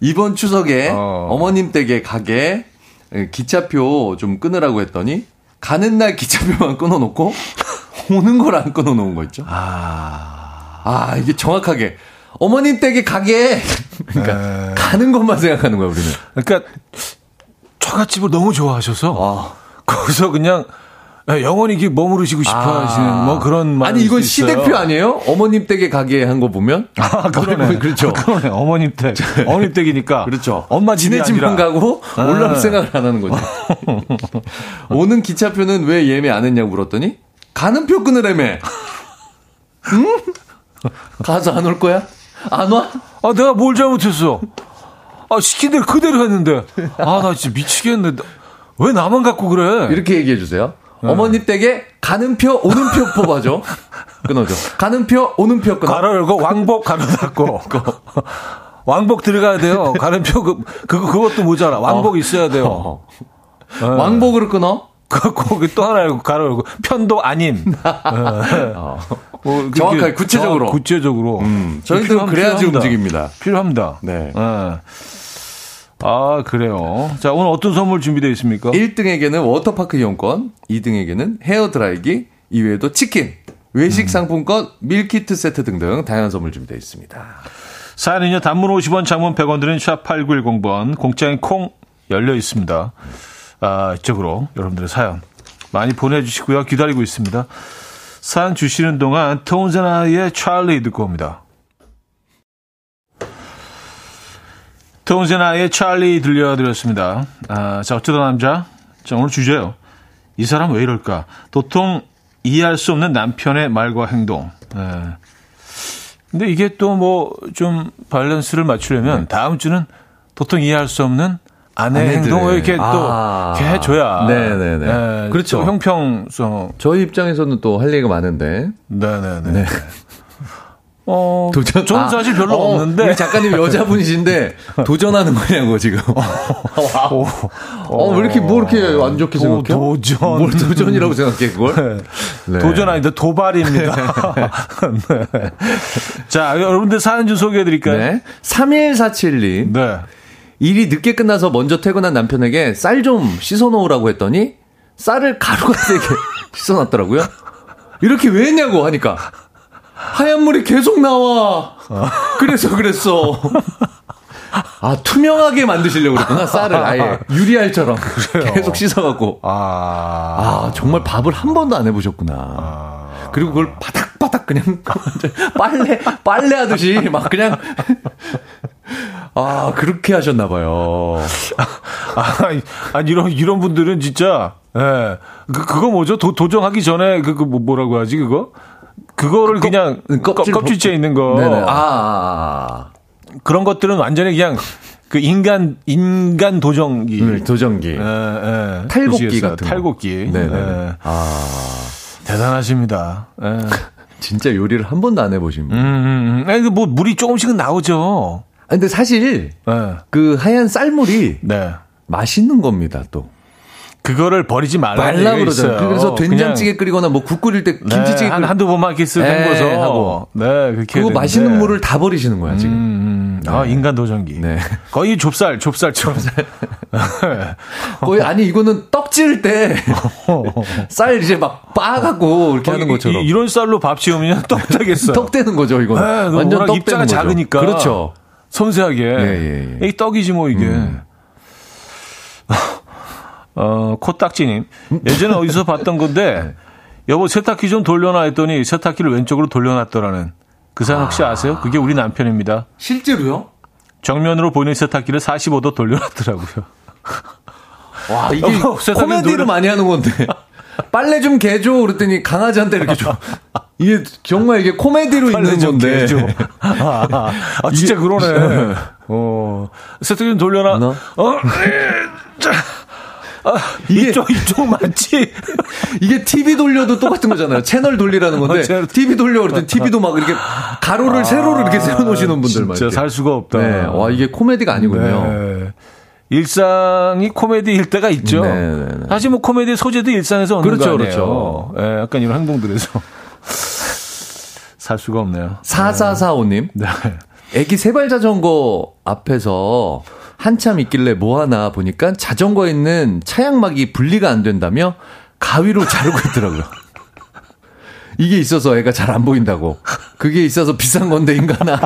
이번 추석에 어. 어. 머님 댁에 가게 기차표 좀 끊으라고 했더니 가는 날 기차표만 끊어놓고 오는 걸 안 끊어놓은 거 있죠. 아. 아 이게 정확하게 어머님 댁에 가게 그러니까 네. 가는 것만 생각하는 거야 우리는. 그러니까, 처갓집을 너무 좋아하셔서, 아. 거기서 그냥, 영원히 이게 머무르시고 싶어 하시는, 뭐 그런 말. 아니 이건 시대표 아니에요? 어머님 댁에 가게 한 거 보면 아, 그러네. 그렇죠. 아, 그러네. 어머님 댁. 어머님 댁이니까. 그렇죠. 엄마 지네 집만. 가고 아. 올라올 생각을 안 하는 거죠. 오는 기차표는 왜 예매 안 했냐고 물었더니 가는 표 끊으래며. 응? 가서 안 올 거야? 안 와? 아, 내가 뭘 잘못했어? 아, 시킨 대로 그대로 했는데. 아, 나 진짜 미치겠네. 나- 왜 나만 갖고 그래? 이렇게 얘기해 주세요. 어머님 댁에 가는 표, 오는 표 뽑아줘. 끊어줘. 가는 표, 오는 표 끊어. 가로 열고 왕복 가로 닫고. 왕복 들어가야 돼요. 가는 표 그, 그거, 그것도 모자라. 왕복 있어야 돼요. 어. 왕복으로 끊어? 그, 거기 또 하나 열고 가로 열고. 편도 아님. 어. 뭐, 정확하게, 구체적으로. 구체적으로. 음, 필요하면 그래야지 필요합니다. 움직입니다. 필요합니다. 네. 예. 아, 그래요. 자, 오늘 어떤 선물 준비되어 있습니까? 1등에게는 워터파크 이용권, 2등에게는 헤어 드라이기, 이외에도 치킨, 외식 상품권, 밀키트 세트 등등 다양한 선물 준비되어 있습니다. 사연은요, 단문 50원, 장문 100원 드는 샵8910번, 공짜인 콩 열려 있습니다. 아, 이쪽으로 여러분들의 사연 많이 보내주시고요. 기다리고 있습니다. 사연 주시는 동안 톤즈나의 찰리 듣고 옵니다. 톤즈나의 찰리 들려드렸습니다. 아, 자, 어쩌다 남자. 자, 오늘 주제요. 이 사람 왜 이럴까? 도통 이해할 수 없는 남편의 말과 행동. 예. 근데 이게 또 뭐 좀 밸런스를 맞추려면 다음 주는 보통 이해할 수 없는 아내 네. 아내들의. 행동을 이렇게 아. 또 이렇게 해줘야. 네네네. 예, 그렇죠. 또 형평성. 저희 입장에서는 또 할 얘기가 많은데. 네네네. 네. 어, 도전. 저는 아, 사실 별로 어, 없는데. 우리 작가님 여자분이신데 도전하는 거냐고 지금. 오, 어, 왜 이렇게 뭐 이렇게 안 좋게 도- 생각해? 도전. 뭘 도전이라고 생각해 그걸? 네. 도전 아닌데 도발입니다. 네. 자, 여러분들 사연 좀 소개해 드릴까요? 네. 3147님. 네. 일이 늦게 끝나서 먼저 퇴근한 남편에게 쌀 좀 씻어 놓으라고 했더니 쌀을 가루가 세게 씻어 놨더라고요. 이렇게 왜 했냐고 하니까 하얀 물이 계속 나와. 그래서 그랬어. 아 투명하게 만드시려고 그랬구나 쌀을 아예 유리알처럼 계속 씻어갖고 아. 아 정말 밥을 한 번도 안 해보셨구나. 그리고 그걸 바닥바닥 그냥 빨래 빨래 하듯이 막 그냥 아 그렇게 하셨나봐요. 아, 아니, 이런, 이런 분들은 진짜, 예. 그, 그거 뭐죠? 도, 도정하기 전에, 그, 그, 뭐- 뭐라고 하지, 그거? 그거를 그냥, 껍질, 껍질째 있는 거. 네네. 아, 아, 그런 것들은 완전히 그냥, 그 인간, 인간 도정기. 아. 도전기. 예, 예. 탈곡기? 같은 거. 탈곡기. 네네. 예. 아 대단하십니다. 예. 진짜 요리를 한 번도 안 해보신 분. 음, 음, 음. 아니, 그 뭐, 물이 조금씩은 나오죠. 아, 근데 사실 네. 그 하얀 쌀물이 네. 맛있는 겁니다, 또. 그거를 버리지 말라. 그러잖아요. 그래서 된장찌개 끓이거나 뭐 국 끓일 때 김치찌개 네, 한, 끓 한두 번만 이렇게 쓱 네, 헹궈서. 하고. 네, 그렇게. 그거 맛있는. 물을 다 버리시는 거야, 지금. 음, 음. 아, 인간 도전기. 네. 거의 좁쌀, 좁쌀처럼. 거의 아니 이거는 떡 지을 때 쌀 이제 막 빻아갖고 이렇게 하는 것처럼 이, 런 쌀로 밥 지으면 떡 되겠어요. 떡 되는 거죠, 이거는. 네, 완전 떡 입자가. 작으니까. 그렇죠. 섬세하게. 예, 예, 예. 이 떡이지 뭐 이게. 어, 코딱지님. 예전에 어디서 봤던 건데, 여보 세탁기 좀 돌려놔 했더니 세탁기를 왼쪽으로 돌려놨더라는. 그 사람 혹시 아세요? 그게 우리 남편입니다. 실제로요? 정면으로 보이는 세탁기를 45도 돌려놨더라고요. 와, 이게 세상에 코미디를 노래- 많이 하는 건데. 빨래 좀 개줘 그랬더니 강아지한테 이렇게 줘. 이게 정말 이게 코미디로 있는 좀 건데. 아, 아, 진짜 이게- 그러네. 어, 세탁기 좀 돌려놔. 너? 어, 자, 아, 이게- 이쪽, 이쪽 맞지? 이게 TV 돌려도 똑같은 거잖아요. 채널 돌리라는 건데 어, 채널- TV 돌려 그랬더니 TV도 막 이렇게 가로를 세로로 이렇게 세워 놓으시는 분들 막 아, 진짜. 살 수가 없다. 네. 와, 이게 코미디가 아니군요. 네. 일상이 코미디일 때가 있죠. 네, 네, 네. 사실 뭐 코미디 소재도 일상에서 오는 그렇죠, 거 아니에요. 그렇죠. 예, 약간 이런 행동들에서 살 수가 없네요. 4445님. 네. 애기 세발 자전거 앞에서 한참 있길래 뭐 하나 보니까 자전거에 있는 차양막이 분리가 안 된다며 가위로 자르고 있더라고요. 이게 있어서 애가 잘 안 보인다고. 그게 있어서 비싼 건데 인간아.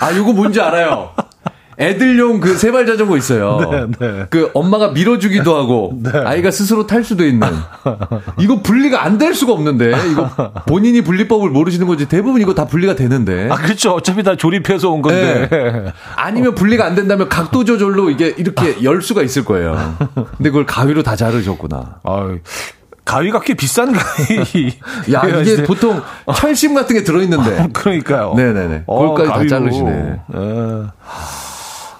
아, 요거 뭔지 알아요. 애들용 그 세발 자전거 있어요. 네, 네. 그 엄마가 밀어주기도 하고 아이가 스스로 탈 수도 있는. 이거 분리가 안 될 수가 없는데 이거 본인이 분리법을 모르시는 거지 대부분 이거 다 분리가 되는데. 아, 그렇죠. 어차피 다 조립해서 온 건데. 네. 아니면 분리가 안 된다면 각도 조절로 이게 이렇게 열 수가 있을 거예요. 근데 그걸 가위로 다 자르셨구나. 아유, 가위가 꽤 비싼 가위. 야, 이게 보통 철심 같은 게 들어있는데. 그러니까요. 네네네. 어, 그걸까지 다 가위로. 자르시네. 어,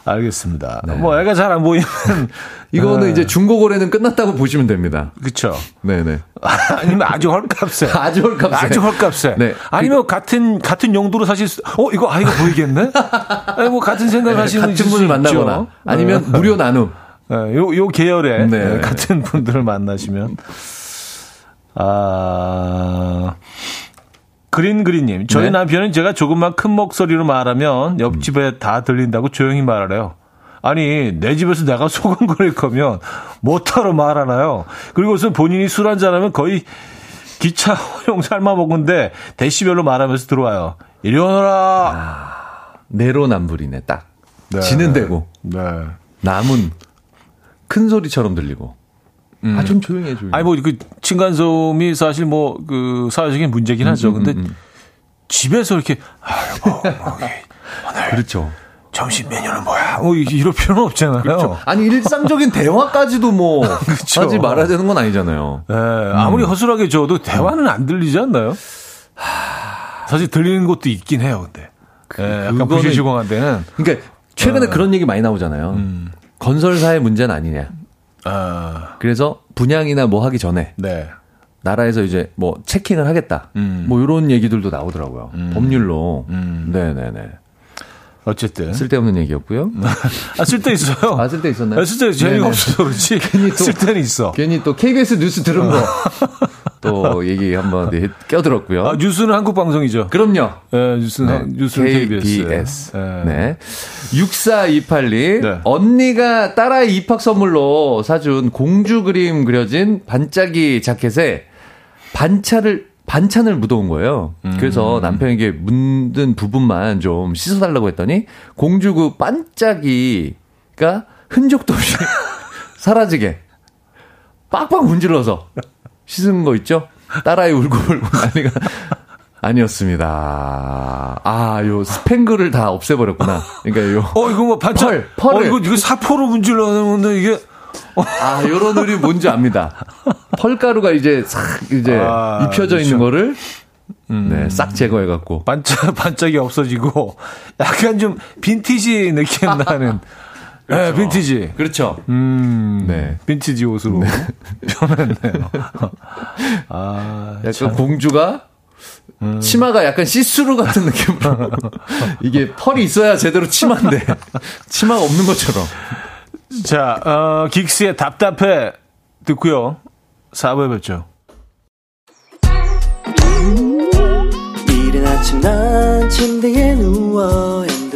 알겠습니다. 뭐 애가 잘 안 보이면 이거는 네. 이제 중고 거래는 끝났다고 보시면 됩니다. 그렇죠. 네네. 아니면 아주 헐값에. 아주 헐값에. 아주 헐값에. 네. 아니면 같은 같은 용도로 사실 쓰- 어 이거 아이가 보이겠네. 아니, 뭐 같은 생각을 하시는 같은 분을 수 만나거나 있죠. 아니면 무료 나눔. 네, 요, 요 계열의 네. 네, 같은 분들을 만나시면. 아, 그린그린님. 저희 네. 남편은 제가 조금만 큰 목소리로 말하면 옆집에 다 들린다고 조용히 말하래요. 아니, 내 집에서 내가 소곤거릴 거면 못하러 말하나요? 그리고선 본인이 술 한잔하면 거의 기차 허용 삶아 먹은데 데시벨로 말하면서 들어와요. 이리 오너라! 내로남불이네, 딱. 네. 지는 데고, 네. 남은 큰 소리처럼 들리고. 아, 좀 조용히 해, 조용히. 아니 뭐 그 층간소음이 사실 뭐 그 사회적인 문제긴 하죠. 근데 집에서 이렇게 아 여보 뭐 이게 그렇죠. 점심 메뉴는 뭐야? 뭐 이럴 필요는 없잖아요. 아니, 일상적인 대화까지도 뭐, 그쵸. 하지 말아야 되는 건 아니잖아요. 예, 아무리 허술하게 줘도 대화는 안 들리지 않나요? 사실 들리는 것도 있긴 해요. 근데 예, 약간 부시시공한 데는 그러니까, 최근에 그런 얘기 많이 나오잖아요. 건설사의 문제는 아니냐. 아 그래서 분양이나 뭐 하기 전에 네. 나라에서 이제 뭐 체킹을 하겠다. 음. 뭐 이런 얘기들도 나오더라고요. 법률로. 음. 네네네. 어쨌든 쓸데없는 얘기였고요. 아, 쓸데 있어요. 아, 쓸데 있었나요? 아, 쓸데 재미가. 없어서 그렇지. 괜히 또- 쓸데는 있어. 괜히 또 KBS 뉴스 들은 거 또 얘기 한번 네, 껴들었고요. 아, 뉴스는 한국 방송이죠. 그럼요. 예, 뉴스는 뉴스는 KBS. KBS. 예. 네. 6428님. 네. 언니가 딸아이 입학 선물로 사준 공주 그림 그려진 반짝이 자켓에 반찬을 반찬을 묻어온 거예요. 음. 그래서 남편에게 묻은 부분만 좀 씻어달라고 했더니 공주 그 반짝이가 흔적도 없이 사라지게 빡빡 문질러서 씻은 거 있죠? 딸아이 울고 울고 난리가 아니었습니다. 아, 요 스팽글을 다 없애버렸구나. 그러니까 요. 어, 이거 뭐 반찬. 펄, 펄을. 어, 이거, 이거 사포로 문질러는데 이게. 아, 요런 의류 뭔지 압니다. pearl가루가 이제 싹 이제 아, 입혀져 있는 그렇죠. 거를 네, 싹 제거해갖고. 반짝, 반짝이 없어지고. 약간 좀 빈티지 느낌 나는. 네, 빈티지. 그렇죠. 음. 네. 빈티지 옷으로 변했네요. 아, 약간 공주가 음. 치마가 약간 시스루 같은 느낌으로. 이게 pearl이 있어야 제대로 치마인데. 치마가 없는 것처럼. 자, 어, 긱스의 답답해 듣고요. 4부에 뵙죠. 이른 아침 난 침대에 누워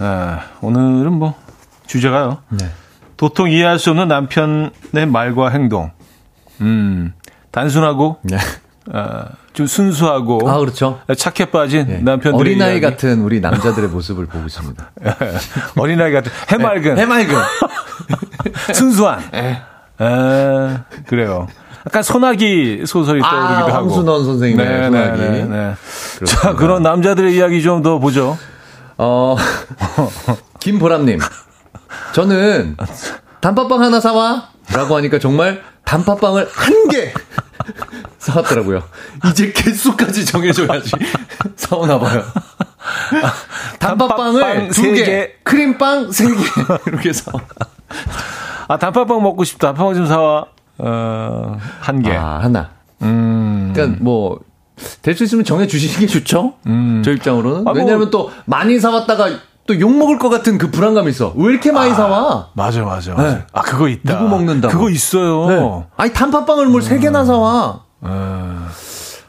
네, 오늘은 뭐, 주제가요. 네. 도통 이해할 수 없는 남편의 말과 행동. 음, 단순하고, 네. 어, 좀 순수하고. 아, 그렇죠. 착해 빠진 네. 남편들 어린아이 이야기. 같은 우리 남자들의 모습을 보고 있습니다. 어린아이 같은, 해맑은. 네, 해맑은. 순수한. 에. 에, 그래요. 약간 소나기 소설이 아, 떠오르기도 하고. 황순원 선생님의 네, 소나기. 네, 네, 네. 자, 그런 남자들의 이야기 좀 더 보죠. 어, 김보람님. 저는 단팥빵 하나 사와. 라고 하니까 정말 단팥빵을 한 개 사왔더라고요. 이제 개수까지 정해줘야지. 사오나 봐요. 단팥빵을 두 개, 개, 크림빵 세 개, 이렇게 사와. 아, 단팥빵 먹고 싶다. 단팥빵 좀 사와. 어, 한 개. 아, 하나. 음. 그러니까 뭐, 될 수 있으면 정해 주시는 게 좋죠. 음. 저 입장으로는. 아, 뭐 왜냐하면 뭐, 또 많이 사왔다가 또 욕 먹을 것 같은 그 불안감이 있어. 왜 이렇게 많이 아, 사와? 맞아, 맞아, 맞아. 네. 아, 그거 있다. 누구 먹는다. 그거 있어요. 네. 아니, 단팥빵을 뭘 세 개나 사와. 음.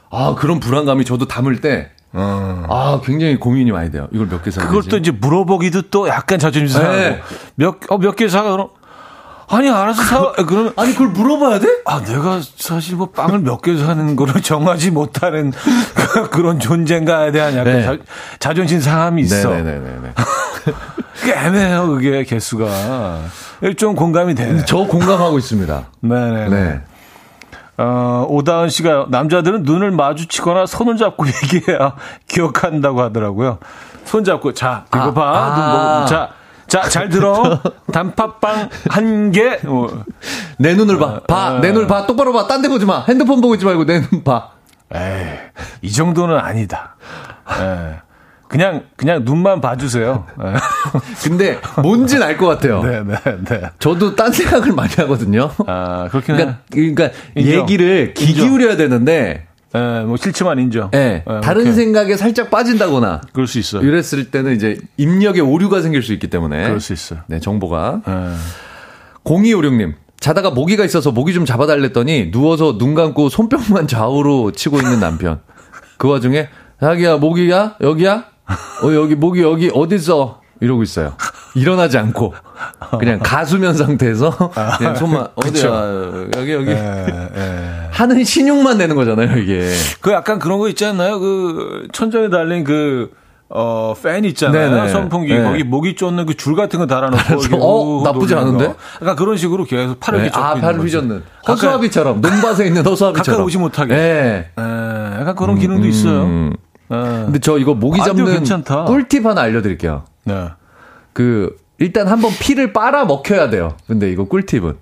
아, 그런 불안감이 저도 담을 때. 음. 아, 굉장히 고민이 많이 돼요. 이걸 몇 개 사야 그걸 또 이제 물어보기도 또 약간 자존심 상하고. 네. 몇, 어, 몇 개 사? 그럼 아니 알아서 사. 그, 그러면 아니 그걸 물어봐야 돼? 아 내가 사실 뭐 빵을 몇 개 사는 거를 정하지 못하는 그런 존재인가에 대한 약간 네. 자, 존심 상함이 있어. 네네네네. 꽤 애매해요 그게 개수가. 좀 공감이 되네. 저 공감하고 있습니다. 네네. 네. 어, 오다은 씨가 남자들은 눈을 마주치거나 손을 잡고 얘기해야 기억한다고 하더라고요. 손 잡고 자 이거 아, 봐. 아. 눈 뭐, 자 자, 잘 들어. 단팥빵 한 개. 어. 내 눈을 봐. 봐. 어, 내 눈을 봐. 똑바로 봐. 딴 데 보지 마. 핸드폰 보고 있지 말고 내 눈 봐. 에이, 이 정도는 아니다. 에이. 그냥 그냥 눈만 봐주세요. 근데 뭔진 알 것 같아요. 네, 네, 네. 저도 딴 생각을 많이 하거든요. 아 그렇긴 그러니까, 그러니까 얘기를 귀 기울여야 되는데 예, 뭐 실체만 인정. 예, 예 다른 오케이. 생각에 살짝 빠진다거나. 그럴 수 있어요. 이랬을 때는 이제 입력에 오류가 생길 수 있기 때문에. 그럴 수 있어요. 네, 정보가. 예. 0256님. 자다가 모기가 있어서 모기 좀 잡아달랬더니 누워서 눈 감고 손뼉만 좌우로 치고 있는 남편. 그 와중에 자기야 모기야 여기야? 어 여기 모기 여기 어디 있어? 이러고 있어요. 일어나지 않고 그냥 가수면 상태에서 그냥 손만 어디야 여기 여기 에, 에. 하는 신용만 내는 거잖아요 이게. 그 약간 그런 거 있지 않나요? 그 천장에 달린 그 어, 팬 있잖아요. 네네. 선풍기. 네. 거기 모기 쫓는 그 줄 같은 거 달아놓고. 어, 나쁘지 않은데? 약간 그런 식으로 계속 팔을 네. 휘젓고. 아, 팔을 휘젓는. 허수아비처럼. 논밭에 있는 허수아비처럼. 가까이 오지 못하게. 네. 네. 약간 그런 기능도 음, 있어요. 음. 네. 근데 저 이거 모기 잡는 꿀팁 하나 알려드릴게요. 네. 그 일단 한번 피를 빨아 먹혀야 돼요. 근데 이거 꿀팁은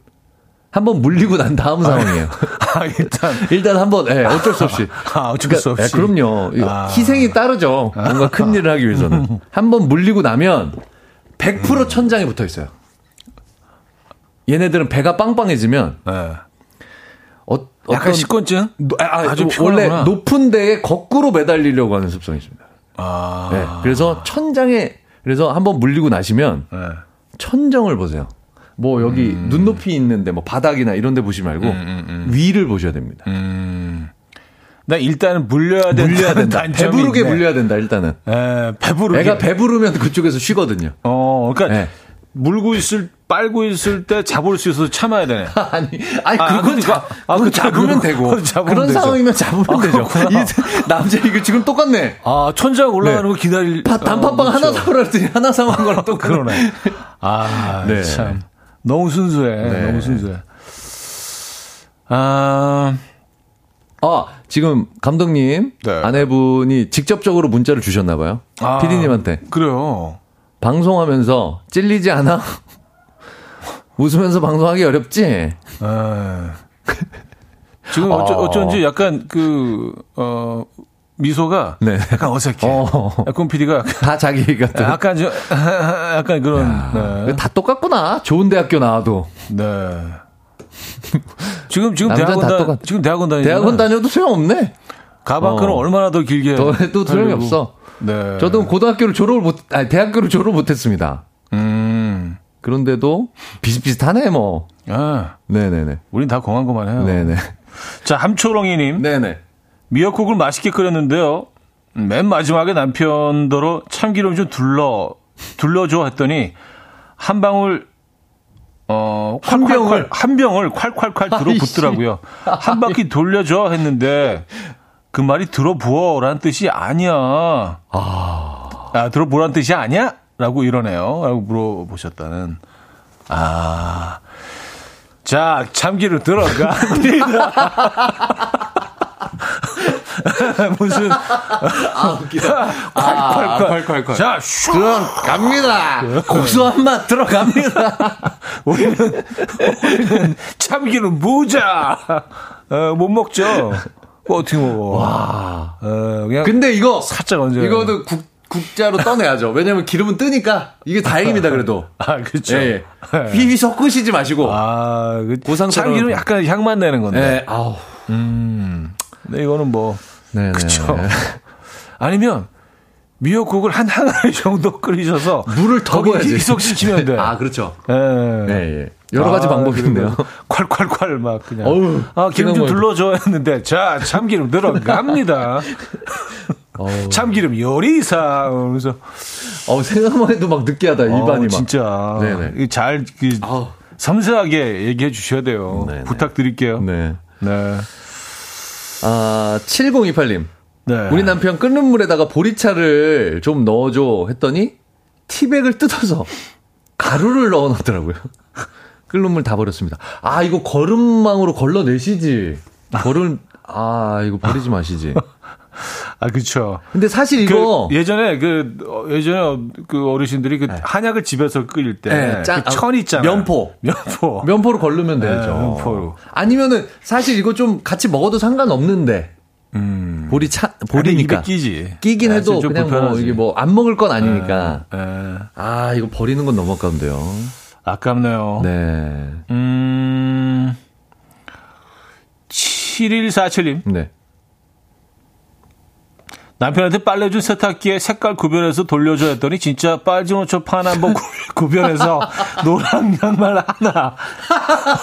한번 물리고 난 다음 상황이에요. 아, 일단 일단 한번 예, 네, 어쩔 수 없이. 아, 어쩔 그러니까, 수 없이. 네, 그럼요. 아. 희생이 따르죠. 뭔가 큰 일을 하기 위해서는. 한번 물리고 나면 100% 음. 천장에 붙어 있어요. 얘네들은 배가 빵빵해지면 네. 어, 약간 식곤증? 아, 주 원래 높은 데에 거꾸로 매달리려고 하는 습성이 있습니다. 아. 네, 그래서 천장에 그래서 한번 물리고 나시면 네. 천정을 보세요. 뭐 여기 음. 눈높이 있는데 뭐 바닥이나 이런 데 보지 말고 음, 음, 음. 위를 보셔야 됩니다. 음. 나 일단은 물려야 된다. 물려야 된다. 배부르게 있네. 물려야 된다, 일단은. 에, 배부르게. 애가 배부르면 그쪽에서 쉬거든요. 어, 그러니까 네. 물고 있을 빨고 있을 때 잡을 수 있어서 참아야 되네. 아니, 아니 아, 그건 자, 아, 그 잡으면 되고. 잡으면 그런 되죠. 상황이면 잡으면 아, 되죠. 이 남자 이거 지금 똑같네. 아 천장 올라가는 네. 거 기다릴. 파, 단팥빵 어, 하나 사오라 했더니 하나 사온 거랑 또 그러네. 아 네. 참 너무 순수해. 네. 너무 순수해. 아 아, 지금 감독님 네. 아내분이 직접적으로 문자를 주셨나 봐요. 아, 피디님한테 그래요. 방송하면서 찔리지 않아? 웃으면서 방송하기 어렵지? 에. 지금 어. 어쩐 지 약간 그, 어, 미소가 네. 약간 어색해. 어. 약간 PD가 다 자기 같은. 약간 좀, 약간 그런, 네. 다 똑같구나. 좋은 대학교 나와도. 네. 지금, 지금 대학원 다 다, 똑같- 지금 대학원 다니잖아. 대학원 다녀도 소용없네. 가방끈은 어. 얼마나 더 길게. 더 해도 소용이. 없어. 네. 저도 고등학교를 졸업을 못, 아니, 대학교를 졸업 못 했습니다. 음. 그런데도 비슷비슷하네, 뭐. 아, 네 네 네. 우린 다 공한 것만 해요. 네 네. 자, 함초롱이 님. 네 네. 미역국을 맛있게 끓였는데요. 맨 마지막에 남편더러 참기름 좀 둘러, 둘러줘 했더니, 한 방울, 어, 한 병을? 한 병을 콸콸콸 들어 붓더라고요. 한 바퀴 돌려줘 했는데, 그 말이 들어 부어라는 뜻이 아니야. 아. 아, 들어보라는 뜻이 아니야? 라고 이러네요. 라고 물어보셨다는. 아. 자, 참기름 들어갑니다. 무슨. 아, 웃기다. 콸콸콸. 콸콸콸. 자, 슉! 들어갑니다. 고소 한 맛 들어갑니다. 우리는, 우리는 참기름 무자! 어, 못 먹죠. 뭐 어떻게 먹어. 와. 어, 그냥. 근데 이거 살짝 얹어요. 이거도 국, 국자로 떠내야죠. 왜냐면 기름은 뜨니까 이게 다행입니다, 그래도. 아, 그렇죠. 예, 예. 휘휘 섞으시지 마시고. 아, 그 고상태로- 참기름 약간 향만 내는 건데. 예, 아우. 음. 근데 이거는 뭐. 네, 그쵸. 아니면 미역국을 한 항아리 정도 끓이셔서 물을 더 거기. 희석시키면 돼. 아, 그렇죠. 예. 예, 예. 여러 가지 아, 방법이 있네요. 콸콸콸 막 그냥. 어우, 아, 기름 좀 생각만 해도. 둘러줘 했는데 자 참기름 들어갑니다. 참기름 요리사. 그래서 어우, 생각만 해도 막 느끼하다, 입안이 어, 막. 진짜 네네. 이잘 그, 아우. 섬세하게 얘기해 주셔야 돼요. 네네. 부탁드릴게요. 네. 네. 네. 아, 7028님. 네. 우리 남편 끓는 물에다가 보리차를 좀 넣어줘 했더니 티백을 뜯어서 가루를 넣어 놨더라고요. 끓는 물 다 버렸습니다. 아, 이거 거름망으로 걸러내시지. 거름, 아, 이거 버리지 마시지. 아, 그쵸. 근데 사실 그 이거. 예전에 그 어, 예전에 그 어르신들이 그 한약을 집에서 끓일 때 네, 짠- 그천 있잖아요. 면포. 면포. 면포로 걸르면 되죠. 네, 면포로. 아니면은 사실 이거 좀 같이 먹어도 상관없는데. 보리 차, 보리니까. 입에 끼지. 끼긴 네, 해도 좀 그냥 뭐 불편하지. 이게 뭐 안 먹을 건 아니니까. 예. 아, 이거 버리는 건 너무 아까운데요. 아깝네요. 네. 음. 7147님. 네. 남편한테 빨래 준 세탁기에 색깔 구별해서 돌려줘 했더니 진짜 빨진 옷처 파란 번 구별해서 노랑 양말 하나.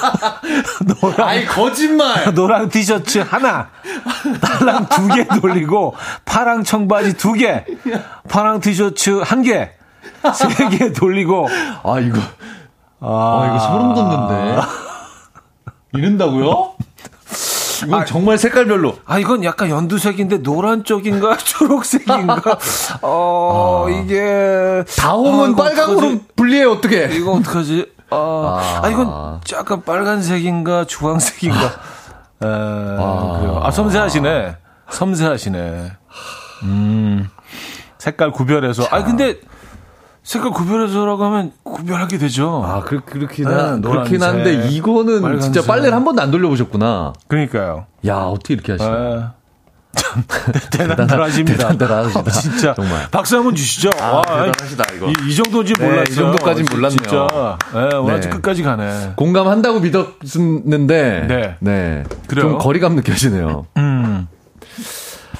노랑 아이, 거짓말! 노랑 티셔츠 하나, 빨랑 두 개 돌리고, 파랑 청바지 두 개, 파랑 티셔츠 한 개, 세 개 돌리고, 아, 이거. 아, 이거 소름 돋는데. 이른다고요? 이건 정말 색깔별로. 아, 이건 약간 연두색인데 노란 쪽인가 초록색인가? 어, 이게. 다홍은 아, 빨강으로? 분리해, 어떻게? 이거 어떡하지? 아, 아, 이건 약간 빨간색인가 주황색인가? 에, 그래요. 아, 섬세하시네. 섬세하시네. 음, 색깔 구별해서. 아, 근데 색깔 구별해서라고 하면 구별하게 되죠. 아, 그, 그렇긴, 네, 하, 그렇긴 노란색, 한데, 이거는 빨간색. 진짜 빨래를 한 번도 안 돌려보셨구나. 그러니까요. 야, 어떻게 이렇게 하시나. 에, 참, 대단하십니다. 대단- 대단하시다. 아, 진짜. 정말. 박수 한번 주시죠. 아, 와, 대단하시다, 이거. 이, 이 정도인지 네, 몰랐어요. 이 정도까진 몰랐네요. 진짜. 네, 오늘 네. 끝까지 가네. 공감한다고 믿었는데, 네. 네. 그래요? 좀 거리감 느껴지네요. 음.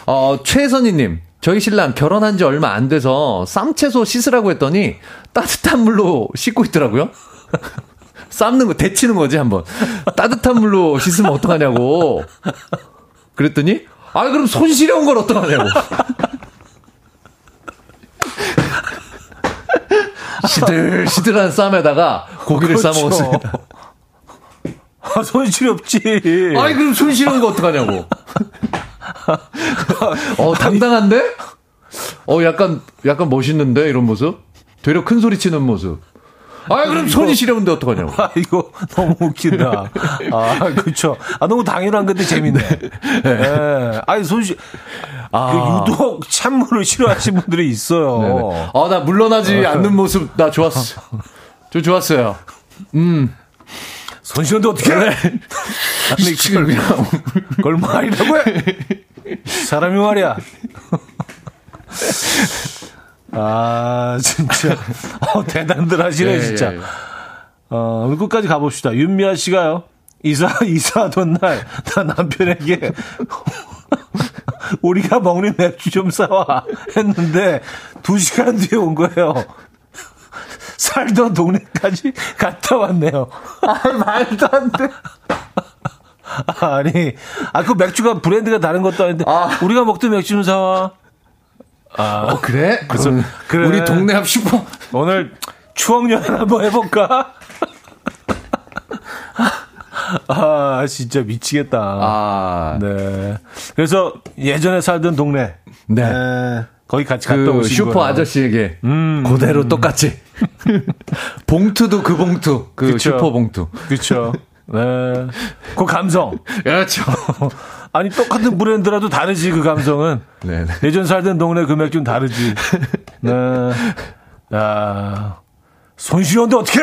어, 최선희님. 저희 신랑 결혼한 지 얼마 안 돼서 쌈채소 씻으라고 했더니 따뜻한 물로 씻고 있더라고요. 삶는 거, 데치는 거지, 한번. 따뜻한 물로 씻으면 어떡하냐고. 그랬더니, 아, 그럼 손 시려운 걸 어떡하냐고. 시들시들한 쌈에다가 고기를 그렇죠. 싸먹었습니다. 아, 손실이 없지. 아니, 그럼 손 시려운 거 어떡하냐고. 어, 당당한데? 어, 약간, 약간 멋있는데? 이런 모습? 되려 큰 소리 치는 모습. 아, 그럼 손이 시려운데 어떡하냐고. 아, 이거 너무 웃긴다. 아, 그쵸. 아, 너무 당연한 건데 재밌네. 예. 아니, 손시, 아. 그 유독 찬물을 싫어하시는 분들이 있어요. 네네. 아, 나 물러나지 어. 않는 모습, 나 좋았어. 저 좋았어요. 음. 손 쉬는데 어떻게 해? 아니, 그걸, 그걸 말이라고 해? 사람이 말이야. 아, 진짜. 어, 대단들 하시네, 예, 진짜. 예, 예. 어, 끝까지 가봅시다. 윤미아 씨가요. 이사, 이사하던 날, 나 남편에게, 우리가 먹는 맥주 좀 사와. 했는데, 두 시간 뒤에 온 거예요. 살던 동네까지 갔다 왔네요. 아, 말도 안 돼. 아니, 아, 그 맥주가 브랜드가 다른 것도 아닌데, 아. 우리가 먹던 맥주 좀 사와. 아, 어, 그래? 그래서 음, 그래. 우리 동네 앞 슈퍼. 오늘 추억 여행 한번 해볼까? 아, 진짜 미치겠다. 아. 네. 그래서 예전에 살던 동네. 네. 네. 거기 같이 갔다 그 오신 슈퍼 거예요. 아저씨에게 음, 그대로 음. 똑같이 봉투도 그 봉투 그 그쵸. 슈퍼 봉투 그렇죠 네. 그 감성 그렇죠 아니 똑같은 브랜드라도 다르지 그 감성은. 네네. 예전 살던 동네 금액 좀 다르지. 네. 야 손실한데 어떻게?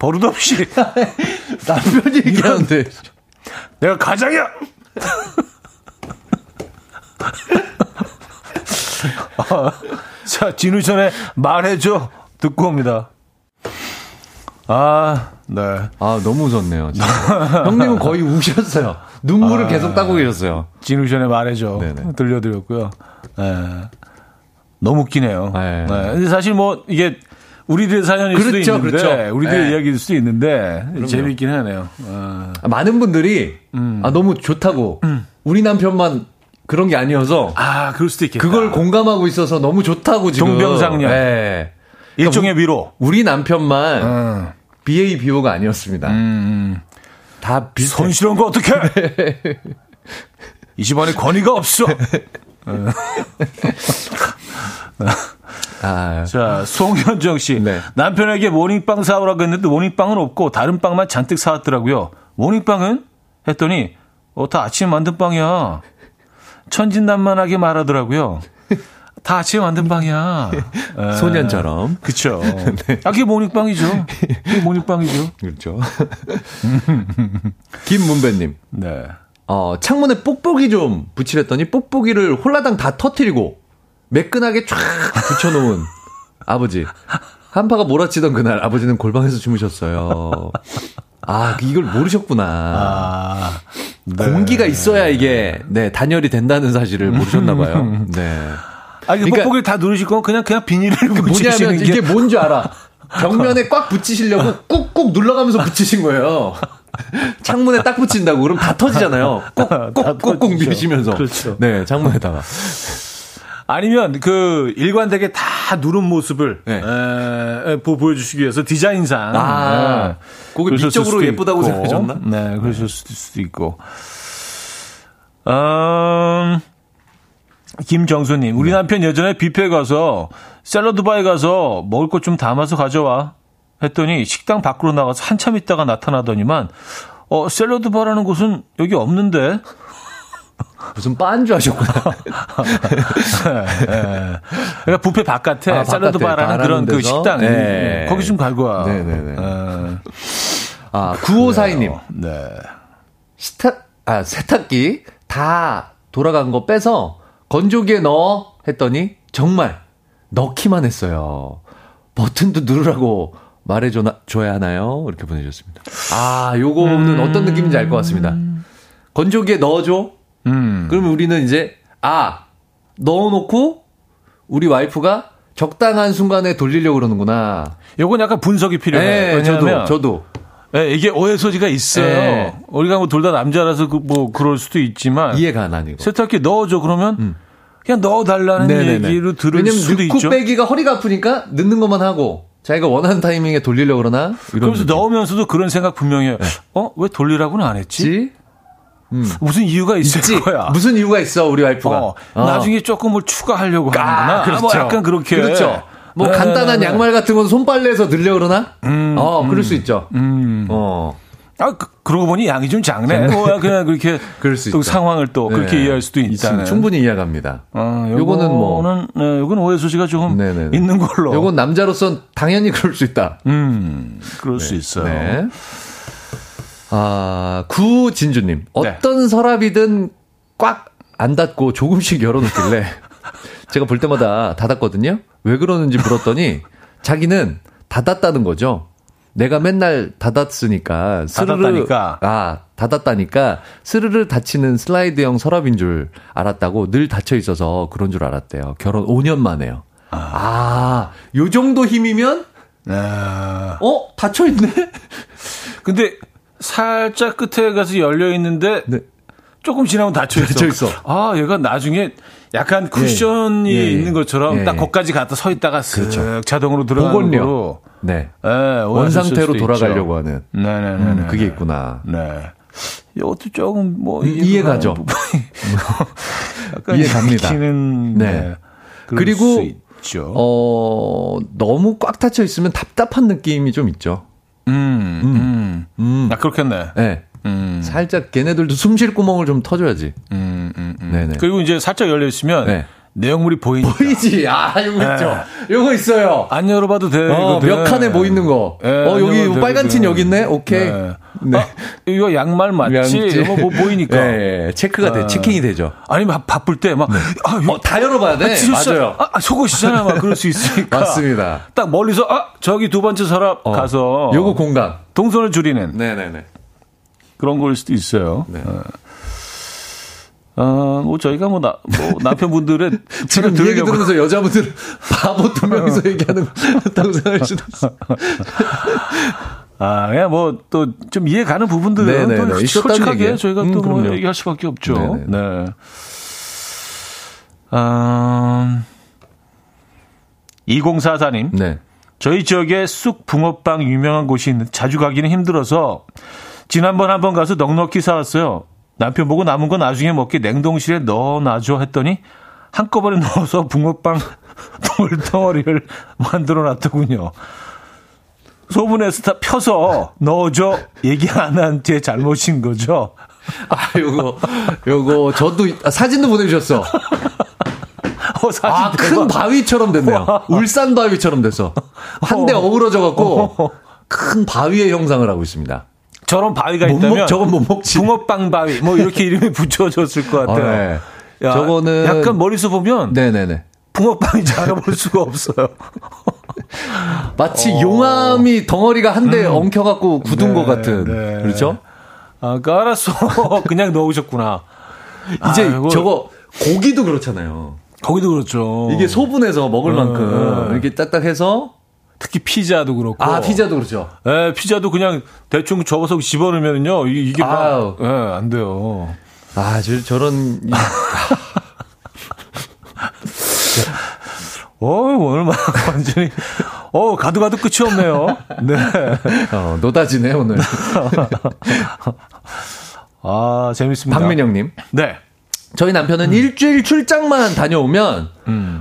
버릇 없이 남편이 얘기하는데 내가 가장이야. 아, 자 진우션의 말해줘 듣고 옵니다. 아, 네. 아, 너무 웃었네요. 형님은 거의 우셨어요. 눈물을 아, 계속 따고 계셨어요. 진우션의 말해줘. 네네. 들려드렸고요. 네. 너무 웃기네요. 네. 네. 근데 사실 뭐 이게 우리들의 사연일 그렇죠, 수도 있는데 그렇죠. 우리들의 네. 이야기일 수도 있는데 그럼요. 재미있긴 하네요. 아. 많은 분들이 음. 아 너무 좋다고 음. 우리 남편만 그런 게 아니어서 아 그럴 수도 있겠다. 그걸 공감하고 있어서 너무 좋다고 지금 동병상련. 네. 일종의 그러니까 위로. 우리 남편만 음. BA 비오가 아니었습니다. 음. 다 비슷해. 손실한 거 어떻게? 이 집안에 권위가 없어. 아. 자, 송현정 씨. 네. 남편에게 모닝빵 사오라고 했는데 모닝빵은 없고 다른 빵만 잔뜩 사왔더라고요. 모닝빵은? 했더니, 어, 다 아침에 만든 빵이야. 천진난만하게 말하더라고요. 다 아침에 만든 빵이야. 소년처럼. 그쵸. 네. 아, 그게 모닝빵이죠. 그게 모닝빵이죠. 그렇죠. 김문배님. 네. 어, 창문에 뽁뽁이 좀 붙이랬더니 뽁뽁이를 홀라당 다 터트리고 매끈하게 쫙 붙여놓은 아버지. 한파가 몰아치던 그날 아버지는 골방에서 주무셨어요. 아, 이걸 모르셨구나. 아, 네. 공기가 있어야 이게, 네, 단열이 된다는 사실을 모르셨나 봐요. 네. 아, 니 그러니까, 뽁뽁이를 다 누르실 거 그냥 그냥 비닐을 그 뭐냐면 게. 이게 뭔지 알아. 벽면에 꽉 붙이시려고 꾹꾹 눌러가면서 붙이신 거예요. 창문에 딱 붙인다고 그럼 다 터지잖아요. 꾹꾹꾹꾹 밀시면서. 그렇죠. 네, 창문에다가. 아니면 그 일관되게 다 누른 모습을 네. 에, 에, 보여주시기 위해서 디자인상 아, 네. 그게 미적으로 예쁘다고 생각하셨나? 네, 그러실 수도 있고. 음, 김정수님, 우리 네. 남편 예전에 뷔페 가서 샐러드 바에 가서 먹을 것 좀 담아서 가져와. 했더니 식당 밖으로 나가서 한참 있다가 나타나더니만, 어, 샐러드 바라는 곳은 여기 없는데? 무슨 빤줄 하셨구나. 네, 네. 그러니까 뷔페 바깥에 아, 샐러드 바라는 그런 그 데서? 그 식당. 네. 거기 좀 갈고 와. 네네네. 네. 아, 9542님. 네. 세탁, 아, 세탁기 다 돌아간 거 빼서 건조기에 넣어 했더니 정말 넣기만 했어요. 버튼도 누르라고 말해줘야 하나요? 이렇게 보내주셨습니다. 아, 요거는 음. 어떤 느낌인지 알 것 같습니다. 건조기에 넣어줘? 음. 그러면 우리는 이제, 아, 넣어놓고 우리 와이프가 적당한 순간에 돌리려고 그러는구나. 요건 약간 분석이 필요해요. 네, 저도, 저도. 네, 이게 오해 소지가 있어요. 네. 우리가 뭐 둘 다 남자라서 그 뭐 그럴 수도 있지만 이해가 안 거. 세탁기 넣어줘 그러면 음. 그냥 넣어달라는 네네네. 얘기로 들을 왜냐면 수도 있죠. 왜냐면 빼기가 허리가 아프니까 넣는 것만 하고 자기가 원하는 타이밍에 돌리려고 그러나 그러면서 느낌. 넣으면서도 그런 생각 분명히 해요. 네. 어? 왜 돌리라고는 안 했지? 음. 무슨 이유가 있을 있지? 거야. 무슨 이유가 있어 우리 와이프가. 어, 어. 나중에 조금 뭘 추가하려고 아, 하는구나. 그렇죠. 뭐 약간 그렇게. 그렇죠. 뭐 네, 간단한 네, 네. 양말 같은 건 손빨래해서 늘려 그러나? 어, 그럴 수 있죠. 음. 어. 아, 그, 그러고 보니 양이 좀 작네. 뭐, 그냥 그렇게 그럴 수 또 있죠. 상황을 또 그렇게 네. 이해할 수도 있다는. 충분히 이해갑니다. 어, 요거는 뭐- 요거는 네, 요건 오해 소지가 조금 네네네. 있는 걸로. 요건 남자로선 당연히 그럴 수 있다. 음, 그럴 수 있어요. 네. 아, 구진주님. 네. 어떤 서랍이든 꽉 안 닫고 조금씩 열어놓길래 제가 볼 때마다 닫았거든요. 왜 그러는지 물었더니 자기는 닫았다는 거죠. 내가 맨날 닫았으니까 스르르 닫았다니까. 아 닫았다니까 스르르 닫히는 슬라이드형 서랍인 줄 알았다고 늘 닫혀 있어서 그런 줄 알았대요. 결혼 5년 만에요. 아, 요 정도 힘이면 아, 어 닫혀 있네. 근데 살짝 끝에 가서 열려 있는데 네. 조금 지나면 닫혀 있어. 닫혀 있어. 아, 얘가 나중에 약간 쿠션이 예, 예. 있는 것처럼 예. 딱 거기까지 갔다 서 있다가 쓱 그렇죠. 자동으로 들어가는. 거로 네. 예, 원 오해하실 상태로 수도 돌아가려고 있죠. 하는 네 네 네. 음, 그게 있구나. 네. 이것도 조금 뭐 이해가죠. 약간 이해갑니다. 네. 네. 그리고. 어 너무 꽉 닫혀 있으면 답답한 느낌이 좀 있죠. 음, 음, 음. 아 그렇겠네. 네. 음, 살짝 걔네들도 숨 쉴 구멍을 좀 터줘야지. 음, 음, 음. 네네. 그리고 이제 살짝 열려 있으면 네. 내용물이 보이니까 보이지? 아, 요거 있죠. 요거 있어요. 안 열어봐도 돼. 어, 몇 칸에 뭐 있는 거. 예, 어, 안 여기 빨간 틴. 여기 있네? 오케이. 네. 네. 아, 이거 양말 맞지? 뭐, 뭐 보이니까. 예, 예. 체크가 돼, 아. 체킹이 되죠. 아니면 바- 바쁠 때 막, 아, 이거 어, 다 열어봐야 돼. 찢었어. 맞아요. 아, 아, 속옷이잖아. 막 그럴 수 있으니까. 맞습니다. 딱 멀리서, 아, 저기 두 번째 서랍 어, 가서. 요거 공감. 동선을 줄이는 네네네. 그런 걸 수도 있어요. 네. 어. 어, 뭐 저희가 뭐, 나, 뭐 남편분들의 지금 얘기 들으려고 들으면서 여자분들 바보 두 명이서 얘기하는 거 같다고 생각할 수도 있어. 아, 그냥 뭐또 좀 이해 가는 부분들은 네네네. 또 있었다는 솔직하게 얘기예요. 저희가 음, 또뭐 그럼요. 얘기할 수밖에 없죠. 네네네. 네. 아, 2044님. 네. 저희 지역에 쑥 붕어빵 유명한 곳이 있는데 자주 가기는 힘들어서 지난번 한번 가서 넉넉히 사왔어요. 남편 보고 남은 거 나중에 먹게 냉동실에 넣어놔줘 했더니 한꺼번에 넣어서 붕어빵 돌덩어리를 만들어 놨더군요. 소문에서 다 펴서 넣어줘 얘기 안 한 제 잘못인 거죠. 아, 요거, 요거, 저도, 아, 사진도 보내주셨어. 어, 사진 아, 큰 대박. 바위처럼 됐네요. 울산 바위처럼 돼서. 한데 어우러져갖고, 큰 바위의 형상을 하고 있습니다. 저런 바위가 못 있다면 먹- 저건 못 먹지. 붕어빵 바위 뭐 이렇게 이름이 붙여졌을 것 같아요. 아, 네. 야, 저거는- 약간 머리서 보면 네네네. 붕어빵인지 알아볼 수가 없어요. 마치 용암이 덩어리가 한데 엉켜갖고 굳은 네, 것 같은. 네. 그렇죠? 아, 그 알았어. 그냥 넣으셨구나. 이제 아, 저거 고기도 그렇잖아요. 거기도 그렇죠. 이게 소분해서 먹을 어, 만큼 어. 이렇게 딱딱해서 특히 피자도 그렇고. 아 피자도 그렇죠. 예, 피자도 그냥 대충 접어서 집어넣으면요. 이게, 아우. 예, 안 돼요. 아 저, 저런 이- 어, 오늘 막 완전히, 어, 가도 가도 끝이 없네요. 네. 어, 노다지네 오늘. 아, 재밌습니다. 박민영님. 네. 저희 남편은 일주일 출장만 다녀오면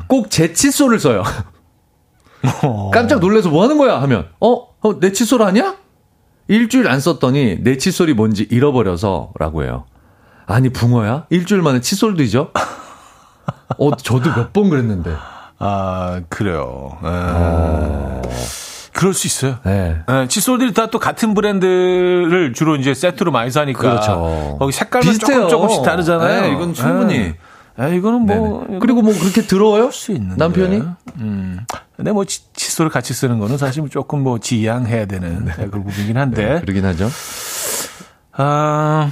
꼭제 칫솔을 써요. 깜짝 놀래서 뭐 하는 거야 하면 어? 어, 내 칫솔 아니야? 일주일 안 썼더니 내 칫솔이 뭔지 잃어버려서 라고 해요. 아니 붕어야? 일주일 만에 칫솔도 잊어? 어, 저도 몇 번 그랬는데. 아, 그래요. 예. 그럴 수 있어요. 네. 예, 칫솔들이 다 또 같은 브랜드를 주로 이제 세트로 많이 사니까. 그렇죠. 거기 색깔만 비슷해요. 조금 조금씩 다르잖아요. 네, 이건 충분히. 예. 예, 이거는 뭐. 네네. 그리고 뭐 그렇게 들어요? 수 있는데. 남편이? 음. 근데 뭐 치- 칫솔을 같이 쓰는 거는 사실 조금 뭐 지양해야 되는 네, 그런 부분이긴 한데. 그러긴 하죠. 아,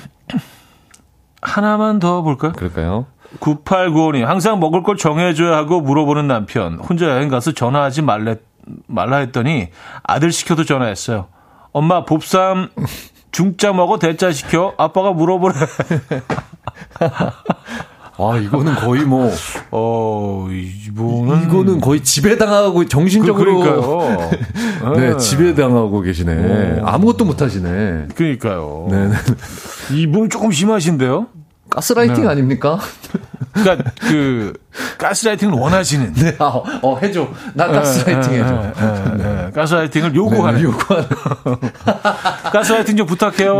하나만 더 볼까요? 그럴까요? 9895님, 항상 먹을 걸 정해줘야 하고 물어보는 남편. 혼자 여행 가서 전화하지 말래, 말라 했더니 아들 시켜도 전화했어요. 엄마, 봅삼 중짜 먹어, 대짜 시켜? 아빠가 물어보래. 아, 이거는 거의 뭐, 어, 이분은. 이거는 거의 지배당하고 정신적으로. 그러니까요. 네, 예. 지배당하고 계시네. 오. 아무것도 못 하시네. 그러니까요. 네, 네. 이분 조금 심하신데요? 가스라이팅 네. 아닙니까? 그러니까 그 가스라이팅을 원하시는 네, 아, 어, 해줘. 나 가스라이팅 예, 해줘. 예, 예, 예. 가스라이팅을 요구하는 네, 요구하는. 가스라이팅 좀 부탁해요.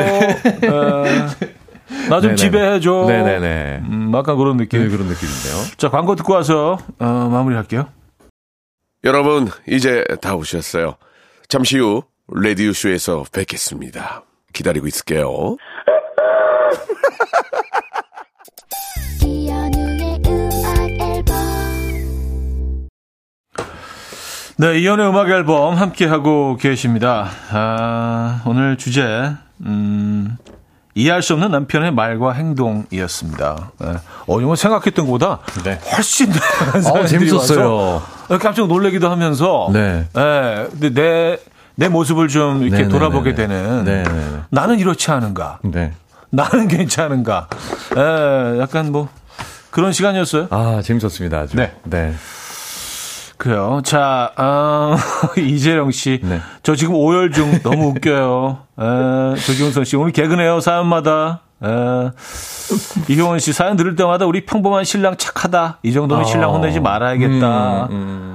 나 좀. 지배해줘. 네네네. 음, 약간 그런 느낌. 네, 그런 느낌인데요. 자, 광고 듣고 와서 어, 마무리할게요. 여러분, 이제 다 오셨어요. 잠시 후, 레디오쇼에서 뵙겠습니다. 기다리고 있을게요. 네, 이연의 음악 앨범 함께하고 계십니다. 아, 오늘 주제, 음, 이해할 수 없는 남편의 말과 행동이었습니다. 네. 어, 이거 생각했던 것보다 네. 훨씬 어, 사연들이 재밌었어요. 깜짝 놀라기도 하면서, 네. 예, 근데 내, 내 모습을 좀 이렇게 네네네네. 돌아보게 되는, 네네네. 나는 이렇지 않은가? 네. 나는 괜찮은가? 예, 약간 뭐, 그런 시간이었어요. 아, 재밌었습니다. 아주. 네. 네. 그래요. 자, 아, 이재령 씨. 네. 저 지금 오열 중 너무 웃겨요. 에, 조경선 씨. 오늘 개그네요. 사연마다. 에, 이효원 씨. 사연 들을 때마다 우리 평범한 신랑 착하다. 이 정도면 신랑 혼내지 말아야겠다.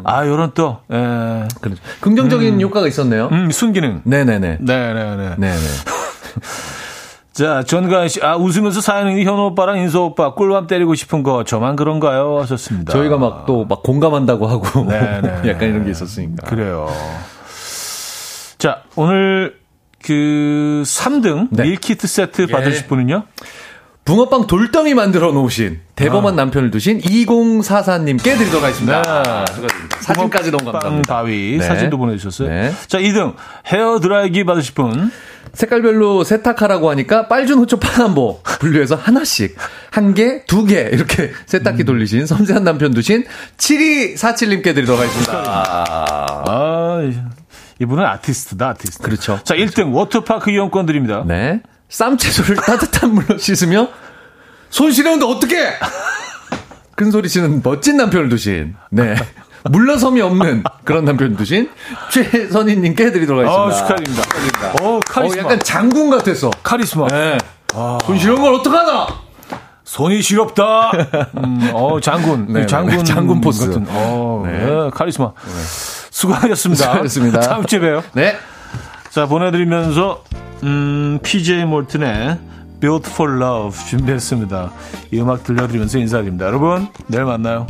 아, 요런 또, 에, 그렇죠. 긍정적인 효과가 있었네요. 음, 순기능. 네네네. 네네네. 네네. 자, 전가연 씨. 아, 웃으면서 사연 있는 현우 오빠랑 인서 오빠 꿀밤 때리고 싶은 거 저만 그런가요? 하셨습니다. 저희가 막 또막 공감한다고 하고 네네. 약간 이런 게 있었으니까. 그래요. 자, 오늘 그 3등 네. 밀키트 세트 받으실 분은요? 붕어빵 돌덩이 만들어 놓으신 대범한 남편을 두신 2044님께 드리도록 하겠습니다. 네. 사진까지 너무 빵 감사합니다. 바위 네. 사진도 보내주셨어요. 네. 자, 2등 헤어 드라이기 받으실 분. 색깔별로 세탁하라고 하니까 빨준 호초 파남보 분류해서 하나씩 한 개, 두 개 이렇게 음. 세탁기 돌리신 섬세한 남편 두신 7247님께 드리도록 하겠습니다. 아, 이분은 아티스트다, 아티스트. 그렇죠. 자, 1등 워터파크 이용권 드립니다. 네. 쌈채소를 따뜻한 물로 씻으며 손 시려운데 어떻게? 큰 소리 치는 멋진 남편을 두신 네. 물러섬이 없는 그런 남편을 두신 최선희님께 해드리도록 어, 하겠습니다. 축하드립니다. 어, 카리스마. 어, 약간 장군 같았어. 카리스마. 네. 손 시려운 걸 어떡하나? 손이 시렵다. 음, 어, 장군. 네, 장군. 네, 장군 force. 같은. 어, 네. 네, 카리스마. 수고하셨습니다. 수고하셨습니다. 다음 주에 봬요. 네. 자, 보내드리면서, 음, PJ 몰튼의 Built for Love 준비했습니다. 이 음악 들려드리면서 인사드립니다. 여러분, 내일 만나요.